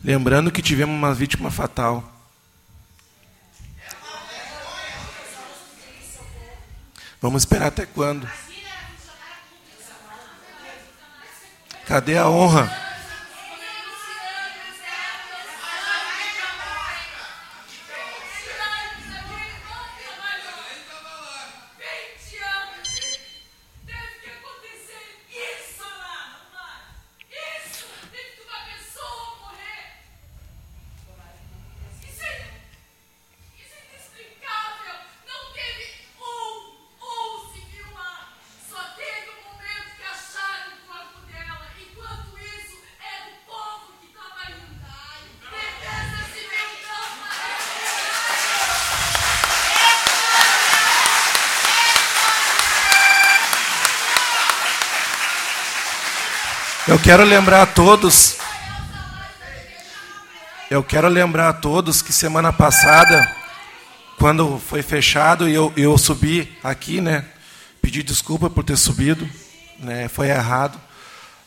Lembrando que tivemos uma vítima fatal. Vamos esperar até quando? Cadê a honra? Eu quero lembrar a todos. Eu quero lembrar a todos que semana passada, quando foi fechado e eu, eu subi aqui, né? Pedi desculpa por ter subido, né? Foi errado.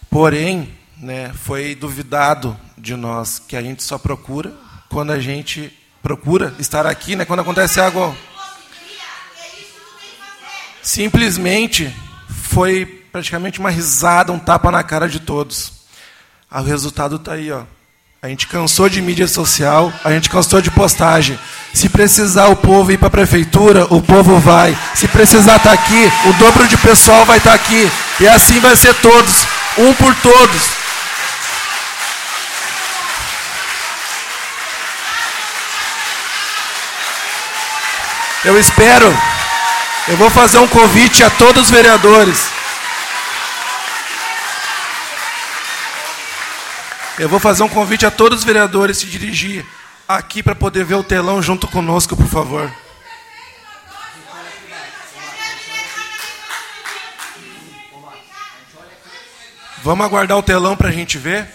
Porém, né? Foi duvidado de nós que a gente só procura quando a gente procura estar aqui, né? Quando acontece algo. Simplesmente foi praticamente uma risada, um tapa na cara de todos. Ah, o resultado está aí, ó. A gente cansou de mídia social, a gente cansou de postagem. Se precisar o povo ir para a prefeitura, o povo vai. Se precisar estar tá aqui, o dobro de pessoal vai estar tá aqui. E assim vai ser todos, um por todos. Eu espero. Eu vou fazer um convite a todos os vereadores. Eu vou fazer um convite a todos os vereadores se dirigir aqui para poder ver o telão junto conosco, por favor. Vamos aguardar o telão para a gente ver?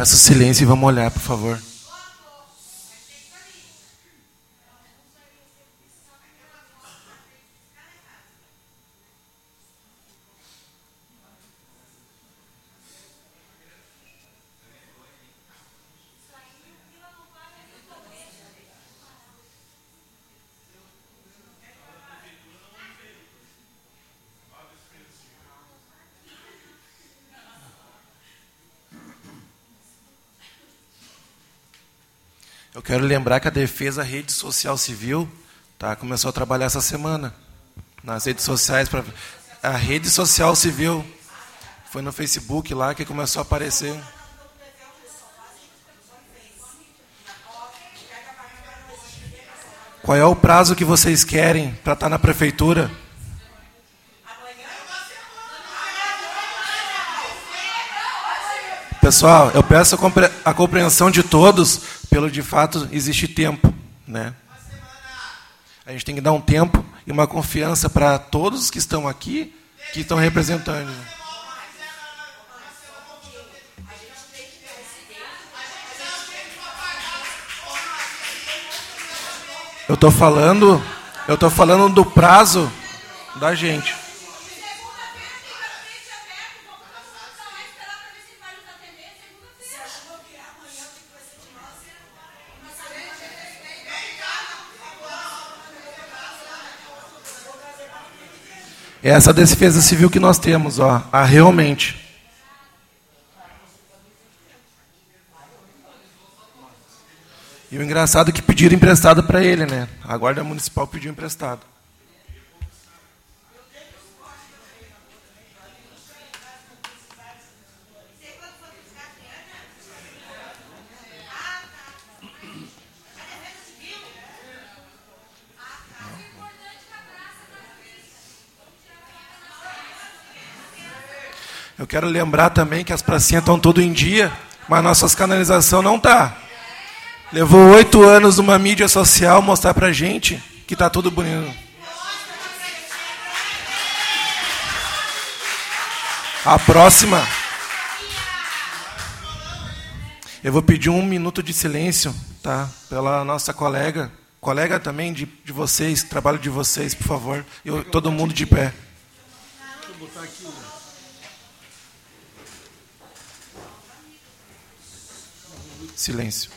Peço silêncio e vamos olhar, por favor. Quero lembrar que a Defesa Rede Social Civil tá, começou a trabalhar essa semana nas redes sociais. Pra, a Rede Social Civil foi no Facebook lá que começou a aparecer. Qual é o prazo que vocês querem para estar tá na prefeitura? Pessoal, eu peço a compreensão de todos, pelo de fato existe tempo, né? A gente tem que dar um tempo e uma confiança para todos que estão aqui, que estão representando. Eu estou falando, eu estou falando do prazo da gente. É essa defesa civil que nós temos, ó, a realmente. E o engraçado é que pediram emprestado para ele, né? A Guarda Municipal pediu emprestado. Eu quero lembrar também que as pracinhas estão tudo em dia, mas nossas canalização não tá. Levou oito anos uma mídia social mostrar pra gente que tá tudo bonito. A próxima. Eu vou pedir um minuto de silêncio, tá? Pela nossa colega, colega também de, de vocês, trabalho de vocês, por favor. Eu, todo mundo de pé. Deixa eu botar aqui. Silêncio.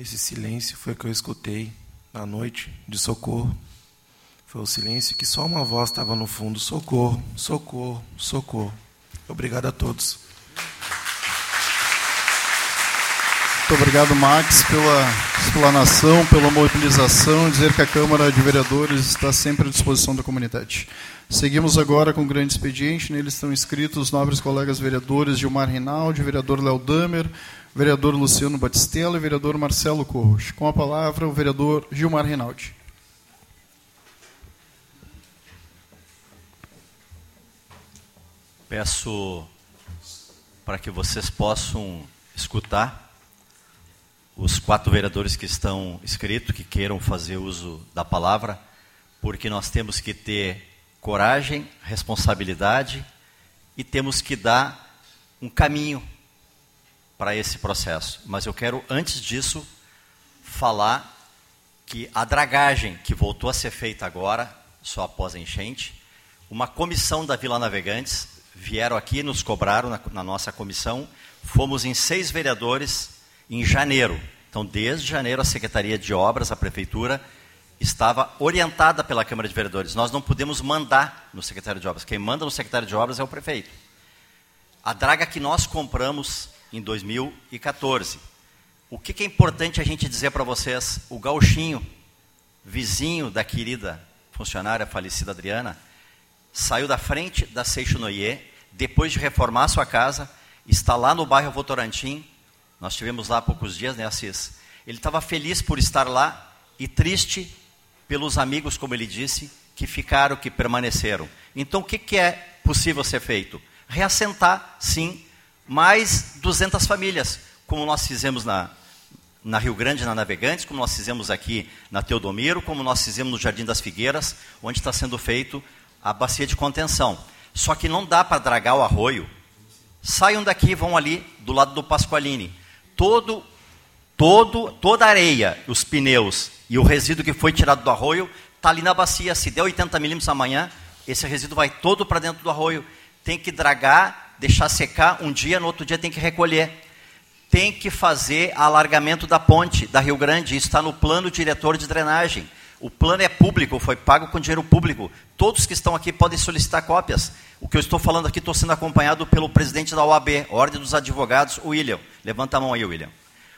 Esse silêncio foi que eu escutei na noite de socorro. Foi o silêncio que só uma voz estava no fundo: socorro, socorro, socorro. Obrigado a todos. Muito obrigado, Max, pela explanação, pela mobilização, dizer que a Câmara de Vereadores está sempre à disposição da comunidade. Seguimos agora com o grande expediente. Nele estão inscritos os nobres colegas vereadores Gilmar Rinaldi, vereador Léo Damer, vereador Luciano Batistella e vereador Marcelo Corros. Com a palavra, o vereador Gilmar Rinaldi. Peço para que vocês possam escutar os quatro vereadores que estão inscritos, que queiram fazer uso da palavra, porque nós temos que ter coragem, responsabilidade e temos que dar um caminho para esse processo. Mas eu quero, antes disso, falar que a dragagem que voltou a ser feita agora, só após a enchente, uma comissão da Vila Navegantes vieram aqui, nos cobraram na, na nossa comissão, fomos em seis vereadores em janeiro. Então, desde janeiro, a Secretaria de Obras, a Prefeitura, estava orientada pela Câmara de Vereadores. Nós não podemos mandar no secretário de Obras. Quem manda no secretário de Obras é o prefeito. A draga que nós compramos em 2014. O que, que é importante a gente dizer para vocês? O gauchinho, vizinho da querida funcionária falecida Adriana, saiu da frente da Seixo Noyer, depois de reformar sua casa, está lá no bairro Votorantim, nós tivemos lá há poucos dias, né, Assis? Ele estava feliz por estar lá e triste pelos amigos, como ele disse, que ficaram, que permaneceram. Então, o que, que é possível ser feito? Reassentar, sim, mais 200 famílias, como nós fizemos na, na Rio Grande, na Navegantes, como nós fizemos aqui na Teodomiro, como nós fizemos no Jardim das Figueiras, onde está sendo feito a bacia de contenção. Só que não dá para dragar o arroio. Saiam daqui, vão ali do lado do Pasqualini todo, todo, toda a areia, os pneus e o resíduo que foi tirado do arroio está ali na bacia. Se der 80 milímetros amanhã, esse resíduo vai todo para dentro do arroio. Tem que dragar, deixar secar um dia, no outro dia tem que recolher. Tem que fazer alargamento da ponte da Rio Grande. Isso está no plano diretor de drenagem. O plano é público, foi pago com dinheiro público. Todos que estão aqui podem solicitar cópias. O que eu estou falando aqui, estou sendo acompanhado pelo presidente da OAB, Ordem dos Advogados, William. Levanta a mão aí, William.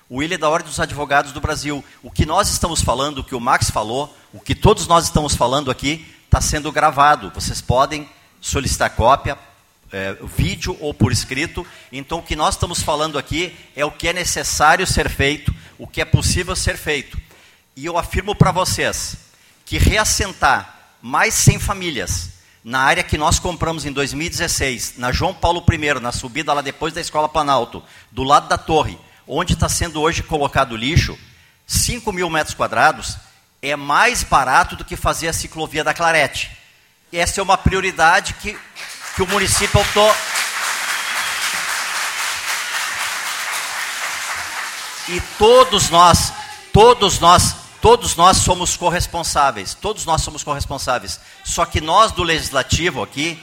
O William é da Ordem dos Advogados do Brasil. O que nós estamos falando, o que o Max falou, o que todos nós estamos falando aqui, está sendo gravado. Vocês podem solicitar cópia, é, vídeo ou por escrito. Então, o que nós estamos falando aqui é o que é necessário ser feito, o que é possível ser feito. E eu afirmo para vocês que reassentar mais 100 famílias na área que nós compramos em 2016, na João Paulo I, na subida lá depois da Escola Planalto, do lado da torre, onde está sendo hoje colocado lixo, 5 mil metros quadrados, é mais barato do que fazer a ciclovia da Clarete. Essa é uma prioridade que, que o município optou. E todos nós, todos nós Todos nós somos corresponsáveis, todos nós somos corresponsáveis. Só que nós do legislativo aqui,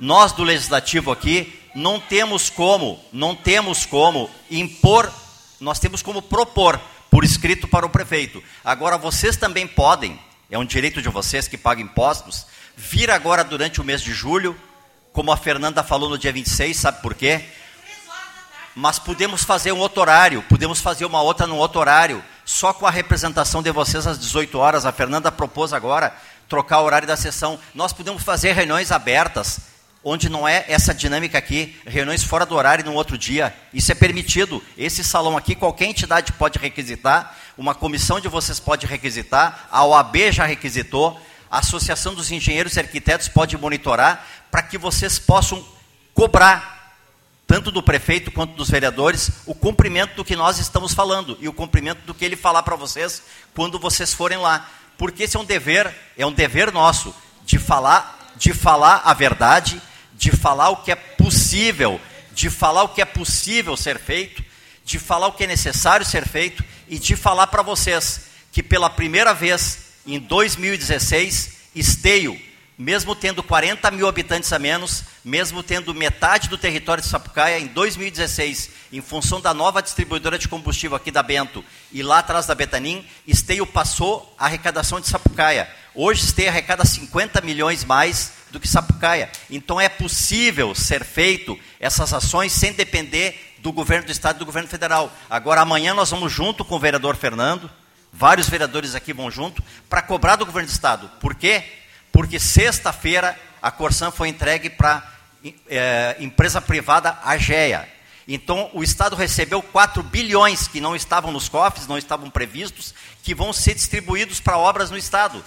nós do legislativo aqui, não temos como, não temos como impor, nós temos como propor por escrito para o prefeito. Agora vocês também podem, é um direito de vocês que pagam impostos, vir agora durante o mês de julho, como a Fernanda falou no dia 26, sabe por quê? Mas podemos fazer um outro horário, podemos fazer uma outra num outro horário só com a representação de vocês às 18 horas. A Fernanda propôs agora trocar o horário da sessão. Nós podemos fazer reuniões abertas, onde não é essa dinâmica aqui, reuniões fora do horário no outro dia. Isso é permitido. Esse salão aqui, qualquer entidade pode requisitar, uma comissão de vocês pode requisitar, a OAB já requisitou, a Associação dos Engenheiros e Arquitetos pode monitorar, para que vocês possam cobrar tanto do prefeito quanto dos vereadores, o cumprimento do que nós estamos falando e o cumprimento do que ele falar para vocês quando vocês forem lá. Porque esse é um dever, é um dever nosso de falar, de falar a verdade, de falar o que é possível, de falar o que é possível ser feito, de falar o que é necessário ser feito e de falar para vocês que pela primeira vez em 2016, Esteio mesmo tendo 40 mil habitantes a menos, mesmo tendo metade do território de Sapucaia, em 2016, em função da nova distribuidora de combustível aqui da Bento e lá atrás da Betanim, Esteio passou a arrecadação de Sapucaia. Hoje Esteio arrecada 50 milhões mais do que Sapucaia. Então é possível ser feito essas ações sem depender do governo do Estado e do governo federal. Agora, amanhã nós vamos junto com o vereador Fernando, vários vereadores aqui vão junto, para cobrar do governo do Estado. Por quê? Porque sexta-feira a Corsan foi entregue para é, empresa privada AGEA. Então, o Estado recebeu 4 bilhões que não estavam nos cofres, não estavam previstos, que vão ser distribuídos para obras no Estado.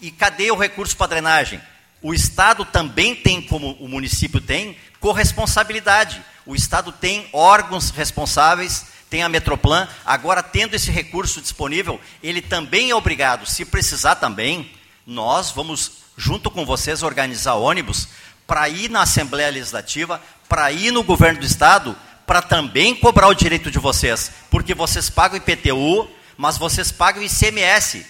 E cadê o recurso para drenagem? O Estado também tem, como o município tem, corresponsabilidade. O Estado tem órgãos responsáveis, tem a Metroplan. Agora, tendo esse recurso disponível, ele também é obrigado, se precisar também, nós vamos, junto com vocês, organizar ônibus para ir na Assembleia Legislativa, para ir no governo do Estado, para também cobrar o direito de vocês. Porque vocês pagam IPTU, mas vocês pagam ICMS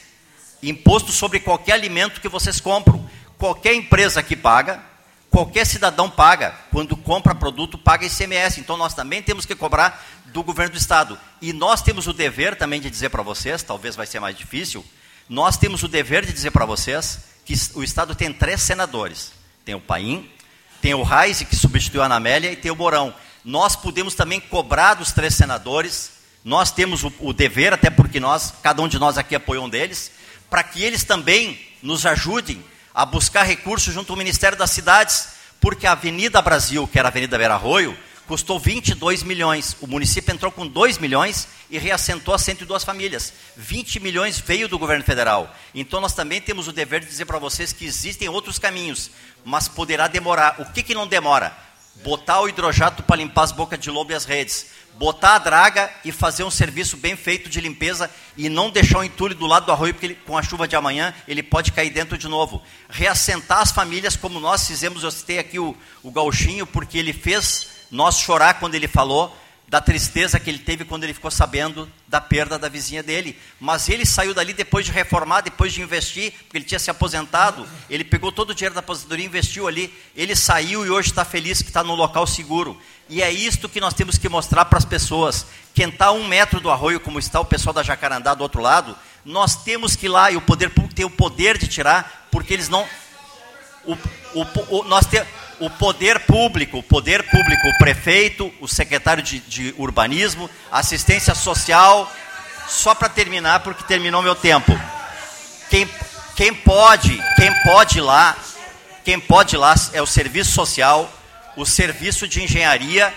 imposto sobre qualquer alimento que vocês compram. Qualquer empresa que paga, qualquer cidadão paga. Quando compra produto, paga ICMS. Então nós também temos que cobrar do governo do Estado. E nós temos o dever também de dizer para vocês, talvez vai ser mais difícil, nós temos o dever de dizer para vocês que o Estado tem três senadores. Tem o Paim, tem o Reis, que substituiu a Anamélia, e tem o Mourão. Nós podemos também cobrar dos três senadores, nós temos o, o dever, até porque nós, cada um de nós aqui apoiou um deles, para que eles também nos ajudem a buscar recursos junto ao Ministério das Cidades, porque a Avenida Brasil, que era a Avenida Vera Arroio, custou 22 milhões. O município entrou com 2 milhões e reassentou as 102 famílias. 20 milhões veio do governo federal. Então nós também temos o dever de dizer para vocês que existem outros caminhos, mas poderá demorar. O que, que não demora? Botar o hidrojato para limpar as bocas de lobo e as redes botar a draga e fazer um serviço bem feito de limpeza e não deixar o entulho do lado do arroio, porque ele, com a chuva de amanhã ele pode cair dentro de novo. Reassentar as famílias como nós fizemos, eu citei aqui o, o Gauchinho, porque ele fez nós chorar quando ele falou da tristeza que ele teve quando ele ficou sabendo da perda da vizinha dele. Mas ele saiu dali depois de reformar, depois de investir, porque ele tinha se aposentado, ele pegou todo o dinheiro da aposentadoria e investiu ali. Ele saiu e hoje está feliz que está no local seguro. E é isto que nós temos que mostrar para as pessoas. Quem está a um metro do arroio, como está o pessoal da Jacarandá do outro lado, nós temos que ir lá, e o poder público tem o poder de tirar, porque eles não. O, o, o, nós temos o poder público, o poder público, o prefeito, o secretário de, de urbanismo, assistência social, só para terminar, porque terminou meu tempo. Quem, quem pode, quem pode lá, quem pode lá é o serviço social, o serviço de engenharia,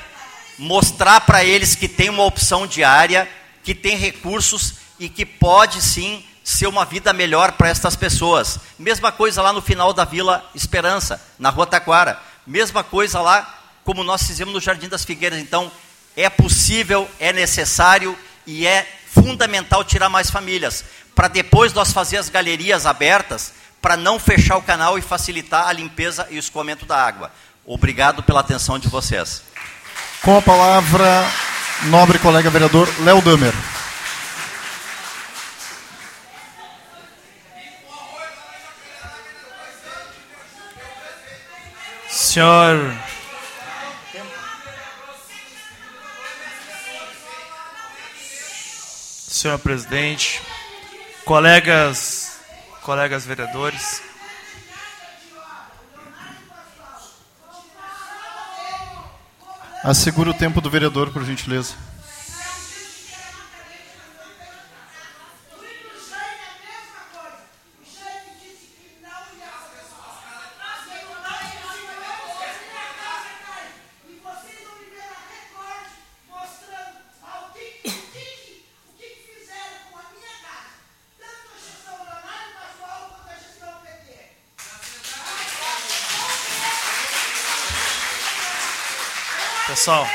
mostrar para eles que tem uma opção diária, que tem recursos e que pode sim ser uma vida melhor para estas pessoas. Mesma coisa lá no final da Vila Esperança, na Rua Taquara Mesma coisa lá, como nós fizemos no Jardim das Figueiras. Então, é possível, é necessário e é fundamental tirar mais famílias, para depois nós fazer as galerias abertas, para não fechar o canal e facilitar a limpeza e o escoamento da água. Obrigado pela atenção de vocês. Com a palavra, nobre colega vereador Léo Damer. Senhor. Senhor presidente, colegas, colegas vereadores. Assegura o tempo do vereador, por gentileza. Pessoal,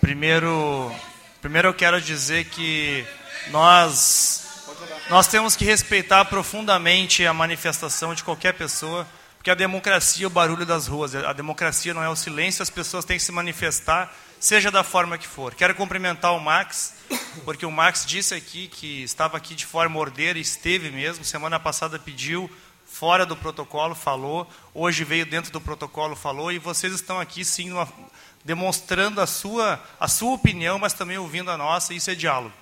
primeiro, primeiro eu quero dizer que nós, nós temos que respeitar profundamente a manifestação de qualquer pessoa, porque a democracia é o barulho das ruas, a democracia não é o silêncio, as pessoas têm que se manifestar, seja da forma que for. Quero cumprimentar o Max, porque o Max disse aqui que estava aqui de forma ordeira, e esteve mesmo, semana passada pediu fora do protocolo falou, hoje veio dentro do protocolo falou, e vocês estão aqui sim uma, demonstrando a sua, a sua opinião, mas também ouvindo a nossa, isso é diálogo.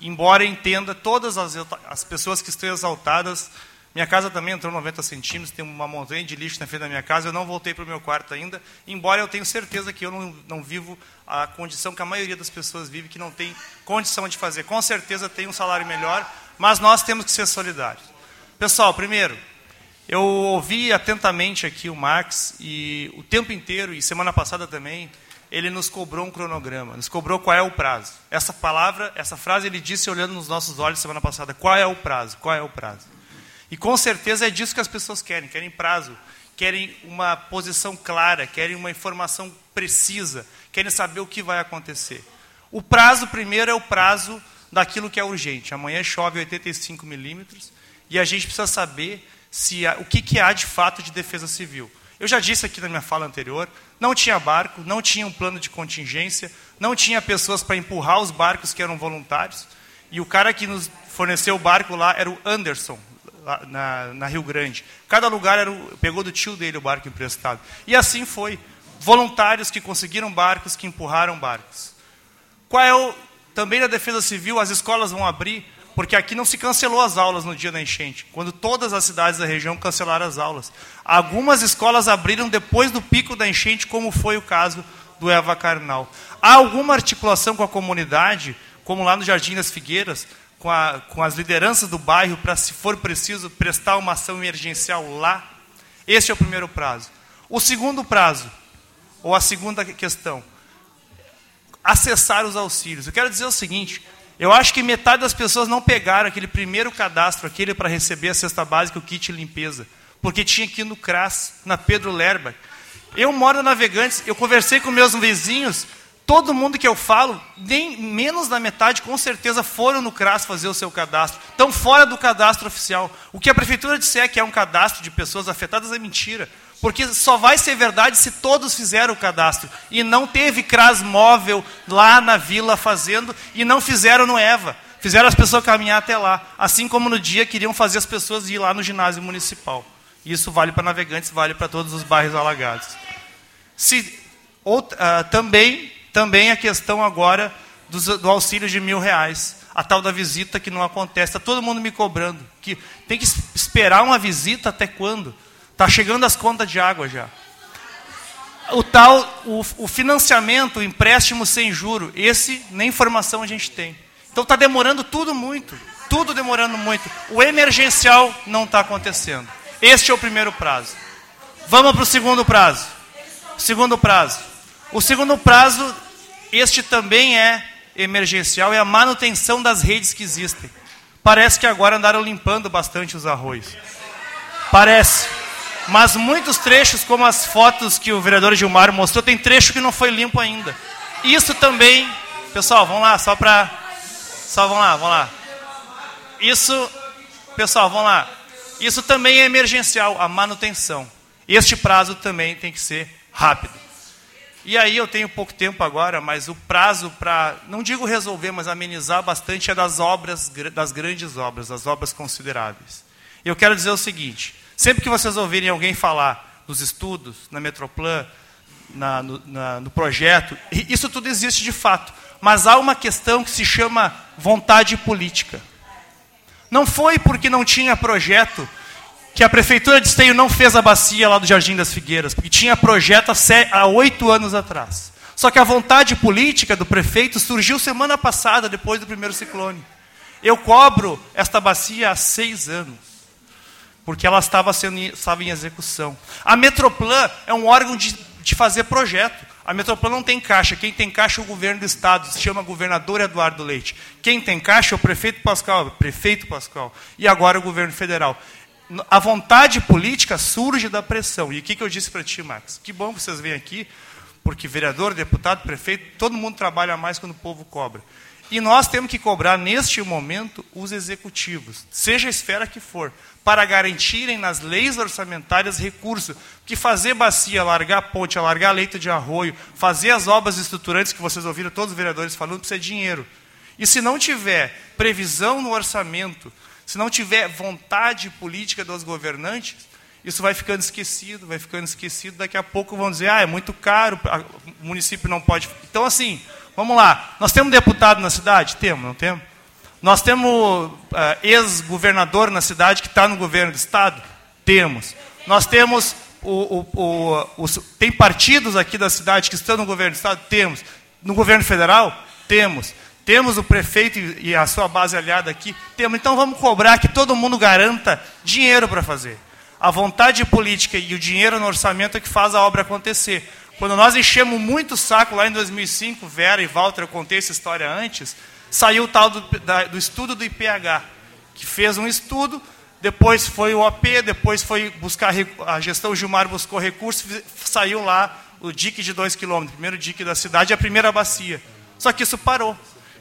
Embora entenda todas as, as pessoas que estão exaltadas Minha casa também entrou 90 centímetros, tem uma montanha de lixo na frente da minha casa, eu não voltei para o meu quarto ainda, embora eu tenha certeza que eu não, não vivo a condição que a maioria das pessoas vive, que não tem condição de fazer. Com certeza tem um salário melhor, mas nós temos que ser solidários. Pessoal, primeiro, eu ouvi atentamente aqui o Max, e o tempo inteiro, e semana passada também, ele nos cobrou um cronograma, nos cobrou qual é o prazo. Essa palavra, essa frase ele disse olhando nos nossos olhos semana passada, qual é o prazo? Qual é o prazo? E com certeza é disso que as pessoas querem, querem prazo, querem uma posição clara, querem uma informação precisa, querem saber o que vai acontecer. O prazo primeiro é o prazo daquilo que é urgente. Amanhã chove 85 milímetros e a gente precisa saber se há, o que, que há de fato de defesa civil. Eu já disse aqui na minha fala anterior, não tinha barco, não tinha um plano de contingência, não tinha pessoas para empurrar os barcos que eram voluntários. E o cara que nos forneceu o barco lá era o Anderson, na, na Rio Grande. Cada lugar era o, pegou do tio dele o barco emprestado. E assim foi. Voluntários que conseguiram barcos, que empurraram barcos. Qual é o. Também na Defesa Civil, as escolas vão abrir porque aqui não se cancelou as aulas no dia da enchente, quando todas as cidades da região cancelaram as aulas. Algumas escolas abriram depois do pico da enchente, como foi o caso do Eva Carnal. Há alguma articulação com a comunidade, como lá no Jardim das Figueiras, com, a, com as lideranças do bairro, para, se for preciso, prestar uma ação emergencial lá? Este é o primeiro prazo. O segundo prazo, ou a segunda questão, acessar os auxílios. Eu quero dizer o seguinte: eu acho que metade das pessoas não pegaram aquele primeiro cadastro, aquele para receber a cesta básica, o kit limpeza, porque tinha ir no CRAS, na Pedro Lerba. Eu moro na Navegantes, eu conversei com meus vizinhos, todo mundo que eu falo, nem menos da metade com certeza foram no CRAS fazer o seu cadastro. Estão fora do cadastro oficial. O que a prefeitura disser que é um cadastro de pessoas afetadas é mentira. Porque só vai ser verdade se todos fizeram o cadastro. E não teve CRAS móvel lá na vila fazendo, e não fizeram no EVA. Fizeram as pessoas caminhar até lá. Assim como no dia queriam fazer as pessoas ir lá no ginásio municipal. Isso vale para navegantes, vale para todos os bairros alagados. Se, ou, uh, também, também a questão agora do, do auxílio de mil reais a tal da visita que não acontece. Está todo mundo me cobrando. que Tem que esperar uma visita até quando? Está chegando as contas de água já. O tal, o, o financiamento, o empréstimo sem juro, esse nem informação a gente tem. Então está demorando tudo muito, tudo demorando muito. O emergencial não está acontecendo. Este é o primeiro prazo. Vamos para o segundo prazo. Segundo prazo. O segundo prazo, este também é emergencial, é a manutenção das redes que existem. Parece que agora andaram limpando bastante os arroios. Parece. Mas muitos trechos, como as fotos que o vereador Gilmar mostrou, tem trecho que não foi limpo ainda. Isso também, pessoal, vamos lá, só para. Só vamos lá, vamos lá. Isso, pessoal, vamos lá. Isso também é emergencial, a manutenção. Este prazo também tem que ser rápido. E aí eu tenho pouco tempo agora, mas o prazo para, não digo resolver, mas amenizar bastante é das obras, das grandes obras, das obras consideráveis. Eu quero dizer o seguinte: Sempre que vocês ouvirem alguém falar dos estudos, na Metroplan, na, no, na, no projeto, isso tudo existe de fato. Mas há uma questão que se chama vontade política. Não foi porque não tinha projeto que a prefeitura de Esteio não fez a bacia lá do Jardim das Figueiras, porque tinha projeto há oito anos atrás. Só que a vontade política do prefeito surgiu semana passada, depois do primeiro ciclone. Eu cobro esta bacia há seis anos porque ela estava, sendo, estava em execução. A Metroplan é um órgão de, de fazer projeto. A Metroplan não tem caixa. Quem tem caixa é o governo do Estado, se chama governador Eduardo Leite. Quem tem caixa é o prefeito Pascal, prefeito Pascal. E agora o governo federal. A vontade política surge da pressão. E o que, que eu disse para ti, Max? Que bom que vocês vêm aqui, porque vereador, deputado, prefeito, todo mundo trabalha mais quando o povo cobra. E nós temos que cobrar, neste momento, os executivos, seja a esfera que for, para garantirem nas leis orçamentárias recursos. Que fazer bacia, largar ponte, alargar leito de arroio, fazer as obras estruturantes que vocês ouviram todos os vereadores falando, precisa de dinheiro. E se não tiver previsão no orçamento, se não tiver vontade política dos governantes, isso vai ficando esquecido, vai ficando esquecido. Daqui a pouco vão dizer, ah, é muito caro, o município não pode. Então, assim, vamos lá. Nós temos deputado na cidade? Temos, não temos? Nós temos uh, ex-governador na cidade que está no governo do estado? Temos. Nós temos o, o, o, tem partidos aqui da cidade que estão no governo do estado? Temos. No governo federal? Temos. Temos o prefeito e a sua base aliada aqui? Temos. Então vamos cobrar que todo mundo garanta dinheiro para fazer. A vontade política e o dinheiro no orçamento é que faz a obra acontecer. Quando nós enchemos muito o saco lá em 2005, Vera e Walter, eu contei essa história antes, saiu o tal do, da, do estudo do IPH, que fez um estudo, depois foi o OP, depois foi buscar a gestão Gilmar buscou recursos, saiu lá o dique de 2 quilômetros, primeiro dique da cidade e a primeira bacia. Só que isso parou.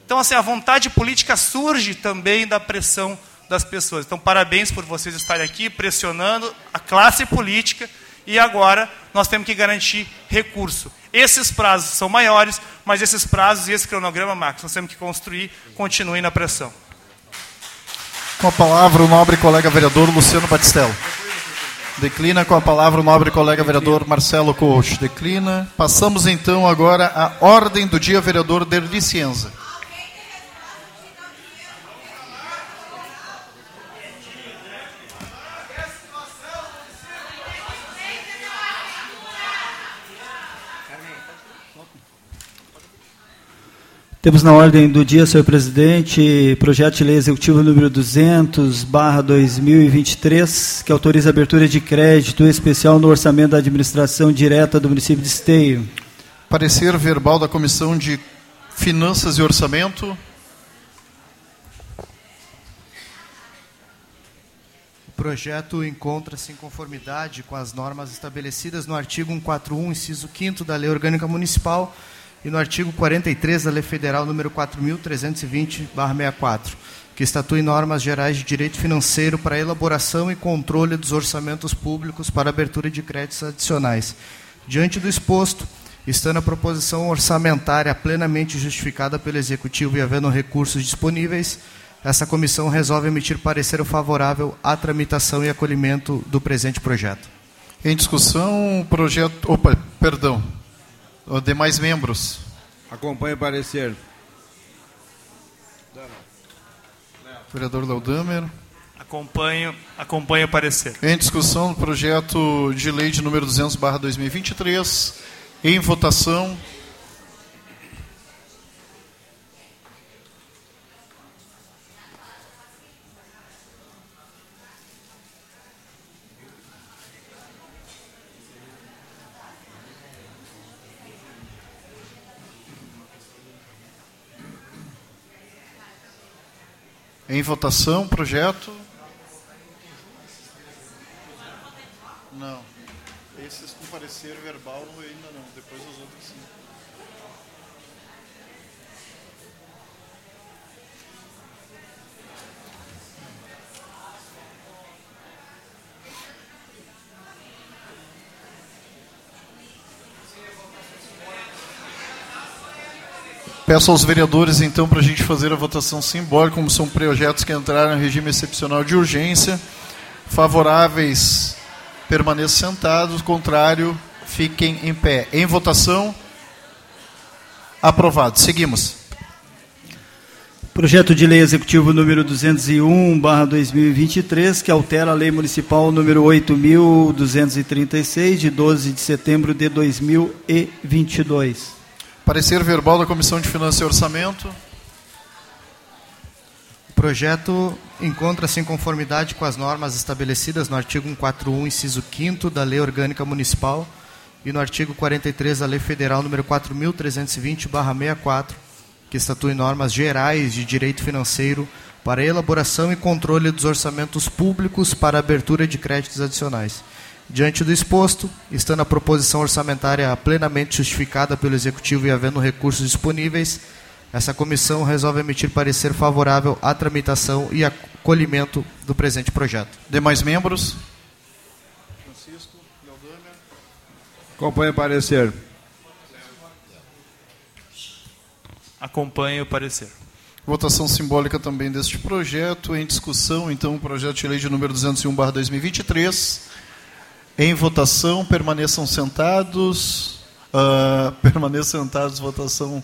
Então, assim, a vontade política surge também da pressão das pessoas. Então, parabéns por vocês estarem aqui pressionando a classe política e agora nós temos que garantir recurso. Esses prazos são maiores, mas esses prazos e esse cronograma, Marcos, nós temos que construir, continuem na pressão. Com a palavra o nobre colega vereador Luciano Batistello. Declina com a palavra o nobre colega vereador Marcelo Coach. Declina. Passamos então agora à ordem do dia vereador Derli Temos na ordem do dia, senhor presidente, projeto de lei executivo número 200, barra 2023, que autoriza a abertura de crédito especial no orçamento da administração direta do município de Esteio. Parecer verbal da Comissão de Finanças e Orçamento. O projeto encontra-se em conformidade com as normas estabelecidas no artigo 141, inciso 5 da Lei Orgânica Municipal, e no artigo 43 da Lei Federal número 4320/64, que estatui normas gerais de direito financeiro para elaboração e controle dos orçamentos públicos para abertura de créditos adicionais. Diante do exposto, estando a proposição orçamentária plenamente justificada pelo executivo e havendo recursos disponíveis, essa comissão resolve emitir parecer favorável à tramitação e acolhimento do presente projeto. Em discussão, projeto. Opa, perdão. Os demais membros. Acompanhe o parecer. Vereador Laudamer. Acompanho, acompanho o parecer. Em discussão do projeto de lei de número 200, barra 2023. Em votação. Em votação, projeto. Não. Esses com parecer verbal Peço aos vereadores, então, para a gente fazer a votação simbólica, como são projetos que entraram em regime excepcional de urgência. Favoráveis, permaneçam sentados. Contrário, fiquem em pé. Em votação, aprovado. Seguimos. Projeto de Lei Executivo número 201, barra 2023, que altera a Lei Municipal número 8.236, de 12 de setembro de 2022. Parecer verbal da Comissão de Finanças e Orçamento. O projeto encontra-se em conformidade com as normas estabelecidas no artigo 141, inciso 5 da Lei Orgânica Municipal e no artigo 43 da Lei Federal número 4320/64, que estatui normas gerais de direito financeiro para elaboração e controle dos orçamentos públicos para abertura de créditos adicionais. Diante do exposto, estando a proposição orçamentária plenamente justificada pelo Executivo e havendo recursos disponíveis, essa comissão resolve emitir parecer favorável à tramitação e acolhimento do presente projeto. Demais membros? Francisco, Leodâmia. Acompanhe o parecer. Acompanhe o parecer. Votação simbólica também deste projeto. Em discussão, então, o projeto de lei de número 201-2023. Em votação, permaneçam sentados. Uh, *laughs* permaneçam sentados, votação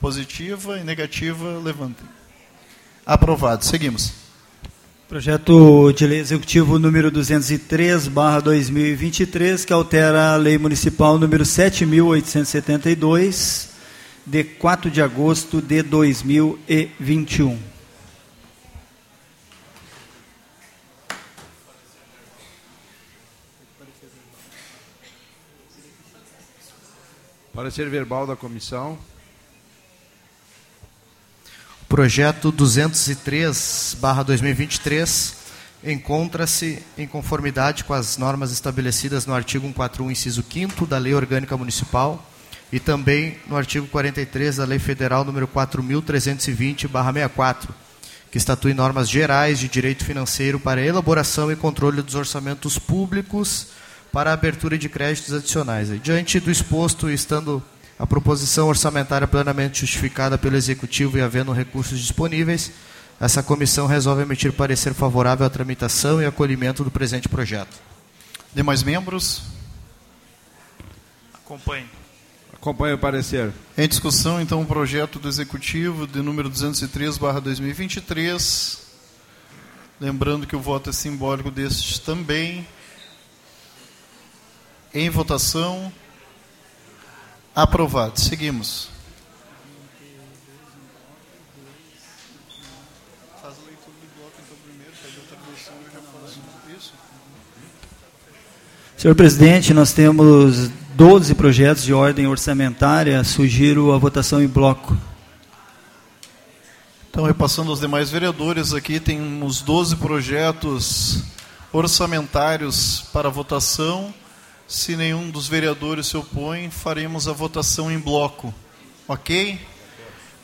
positiva e negativa, levantem. Aprovado. Seguimos. Projeto de lei executivo número 203, barra 2023, que altera a lei municipal número 7.872, de 4 de agosto de 2021. Parecer verbal da comissão. Projeto 203/2023 encontra-se em conformidade com as normas estabelecidas no artigo 141, inciso 5 da Lei Orgânica Municipal e também no artigo 43 da Lei Federal número 4320/64, que estatui normas gerais de direito financeiro para elaboração e controle dos orçamentos públicos para a abertura de créditos adicionais. Diante do exposto, estando a proposição orçamentária plenamente justificada pelo Executivo e havendo recursos disponíveis, essa comissão resolve emitir parecer favorável à tramitação e acolhimento do presente projeto. Demais membros? Acompanhe. Acompanhe o parecer. Em discussão, então, o projeto do Executivo de número 203/2023. Lembrando que o voto é simbólico destes também. Em votação. Aprovado. Seguimos. Faz a leitura do bloco então primeiro, pede autorização eu já faço isso. Senhor presidente, nós temos 12 projetos de ordem orçamentária. Sugiro a votação em bloco. Então, repassando aos demais vereadores, aqui temos 12 projetos orçamentários para votação. Se nenhum dos vereadores se opõe, faremos a votação em bloco. Ok?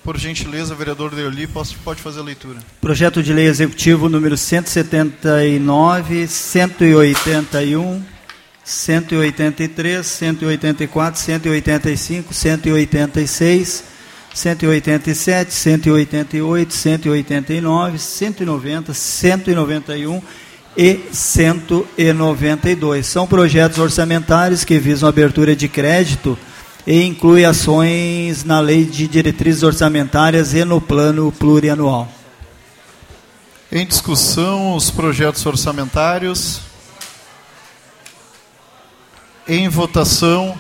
Por gentileza, vereador Deoli, pode fazer a leitura. Projeto de lei executivo número 179, 181, 183, 184, 185, 186, 187, 188, 189, 190, 191 e 192. São projetos orçamentários que visam abertura de crédito e inclui ações na Lei de Diretrizes Orçamentárias e no Plano Plurianual. Em discussão, os projetos orçamentários. Em votação.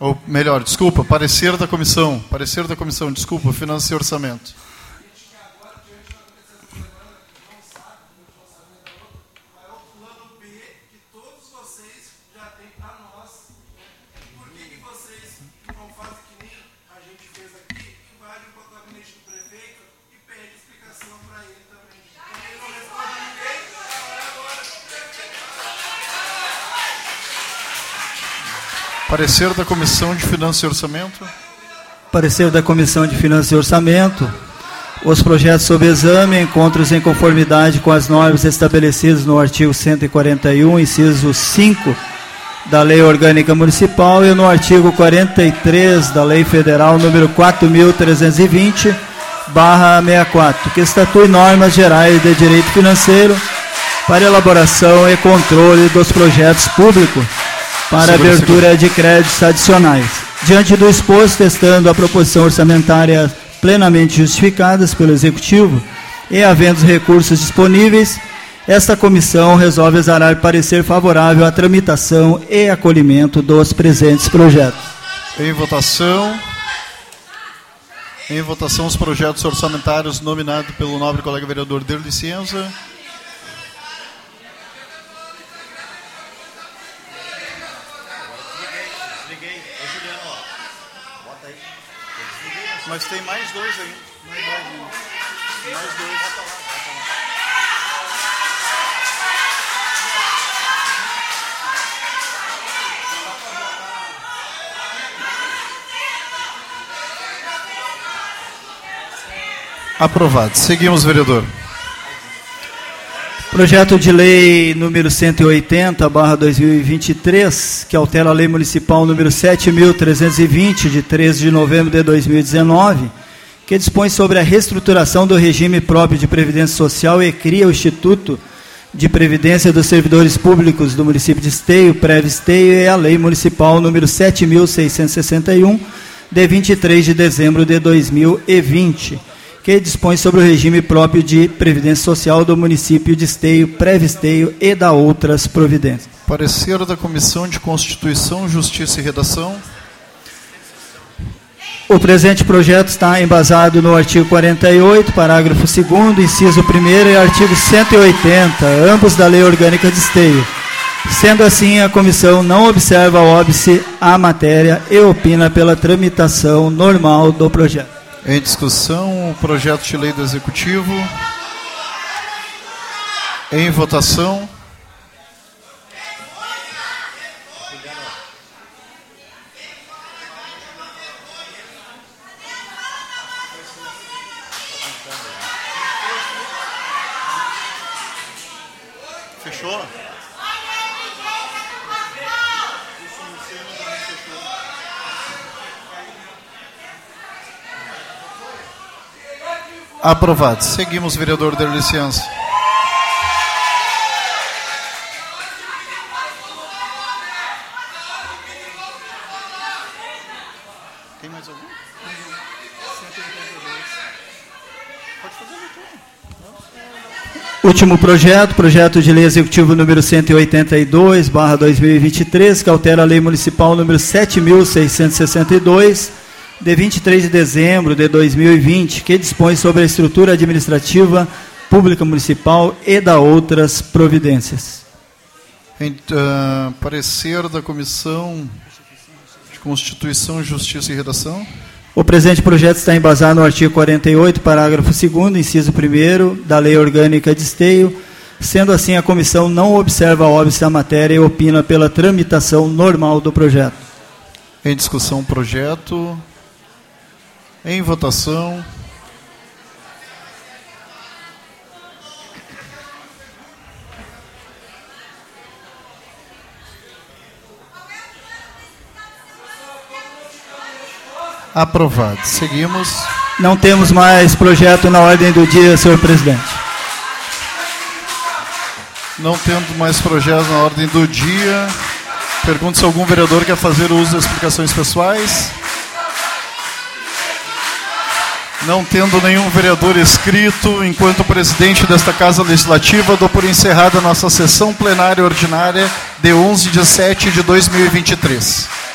Ou melhor, desculpa, parecer da comissão. Parecer da comissão, desculpa, finanças e orçamento. Parecer da Comissão de Finanças e Orçamento. Parecer da Comissão de Finanças e Orçamento. Os projetos sob exame encontram-se em conformidade com as normas estabelecidas no artigo 141, inciso 5 da Lei Orgânica Municipal e no artigo 43 da Lei Federal número 4320 barra 64, que estatui normas gerais de direito financeiro para elaboração e controle dos projetos públicos para abertura de créditos adicionais. Diante do exposto, testando a proposição orçamentária plenamente justificadas pelo Executivo e havendo recursos disponíveis, esta comissão resolve exarar parecer favorável à tramitação e acolhimento dos presentes projetos. Em votação. Em votação os projetos orçamentários nominados pelo nobre colega vereador Derli Cienza. Mas tem mais dois aí. Mais dois. Ainda. Mais dois. Aprovado. Seguimos, vereador. Projeto de lei número 180, barra 2023, que altera a lei municipal número 7.320, de 13 de novembro de 2019, que dispõe sobre a reestruturação do regime próprio de previdência social e cria o Instituto de Previdência dos Servidores Públicos do município de Esteio, Preve Esteio, e a lei municipal número 7.661, de 23 de dezembro de 2020, que dispõe sobre o regime próprio de previdência social do município de Esteio, pré-visteio e da outras providências. Parecer da Comissão de Constituição, Justiça e Redação. O presente projeto está embasado no artigo 48, parágrafo 2 inciso 1 e artigo 180, ambos da Lei Orgânica de Esteio. Sendo assim, a comissão não observa óbice à matéria e opina pela tramitação normal do projeto. Em discussão, o projeto de lei do Executivo. Em votação. Aprovado. Seguimos, vereador der licença. Tem mais algum? Pode fazer a Último projeto, projeto de lei executivo número 182, barra 2023, que altera a lei municipal número 7.662, de 23 de dezembro de 2020, que dispõe sobre a estrutura administrativa pública municipal e da outras providências. Em, uh, parecer da Comissão de Constituição, Justiça e Redação. O presente projeto está embasado no artigo 48, parágrafo 2 inciso 1 da Lei Orgânica de Esteio. Sendo assim, a comissão não observa a óbice da matéria e opina pela tramitação normal do projeto. Em discussão, projeto. Em votação. Aprovado. Seguimos. Não temos mais projeto na ordem do dia, senhor presidente. Não tendo mais projeto na ordem do dia. Pergunto se algum vereador quer fazer uso das explicações pessoais. Não tendo nenhum vereador escrito, enquanto presidente desta Casa Legislativa, dou por encerrada a nossa sessão plenária ordinária de 11 de 7 de 2023.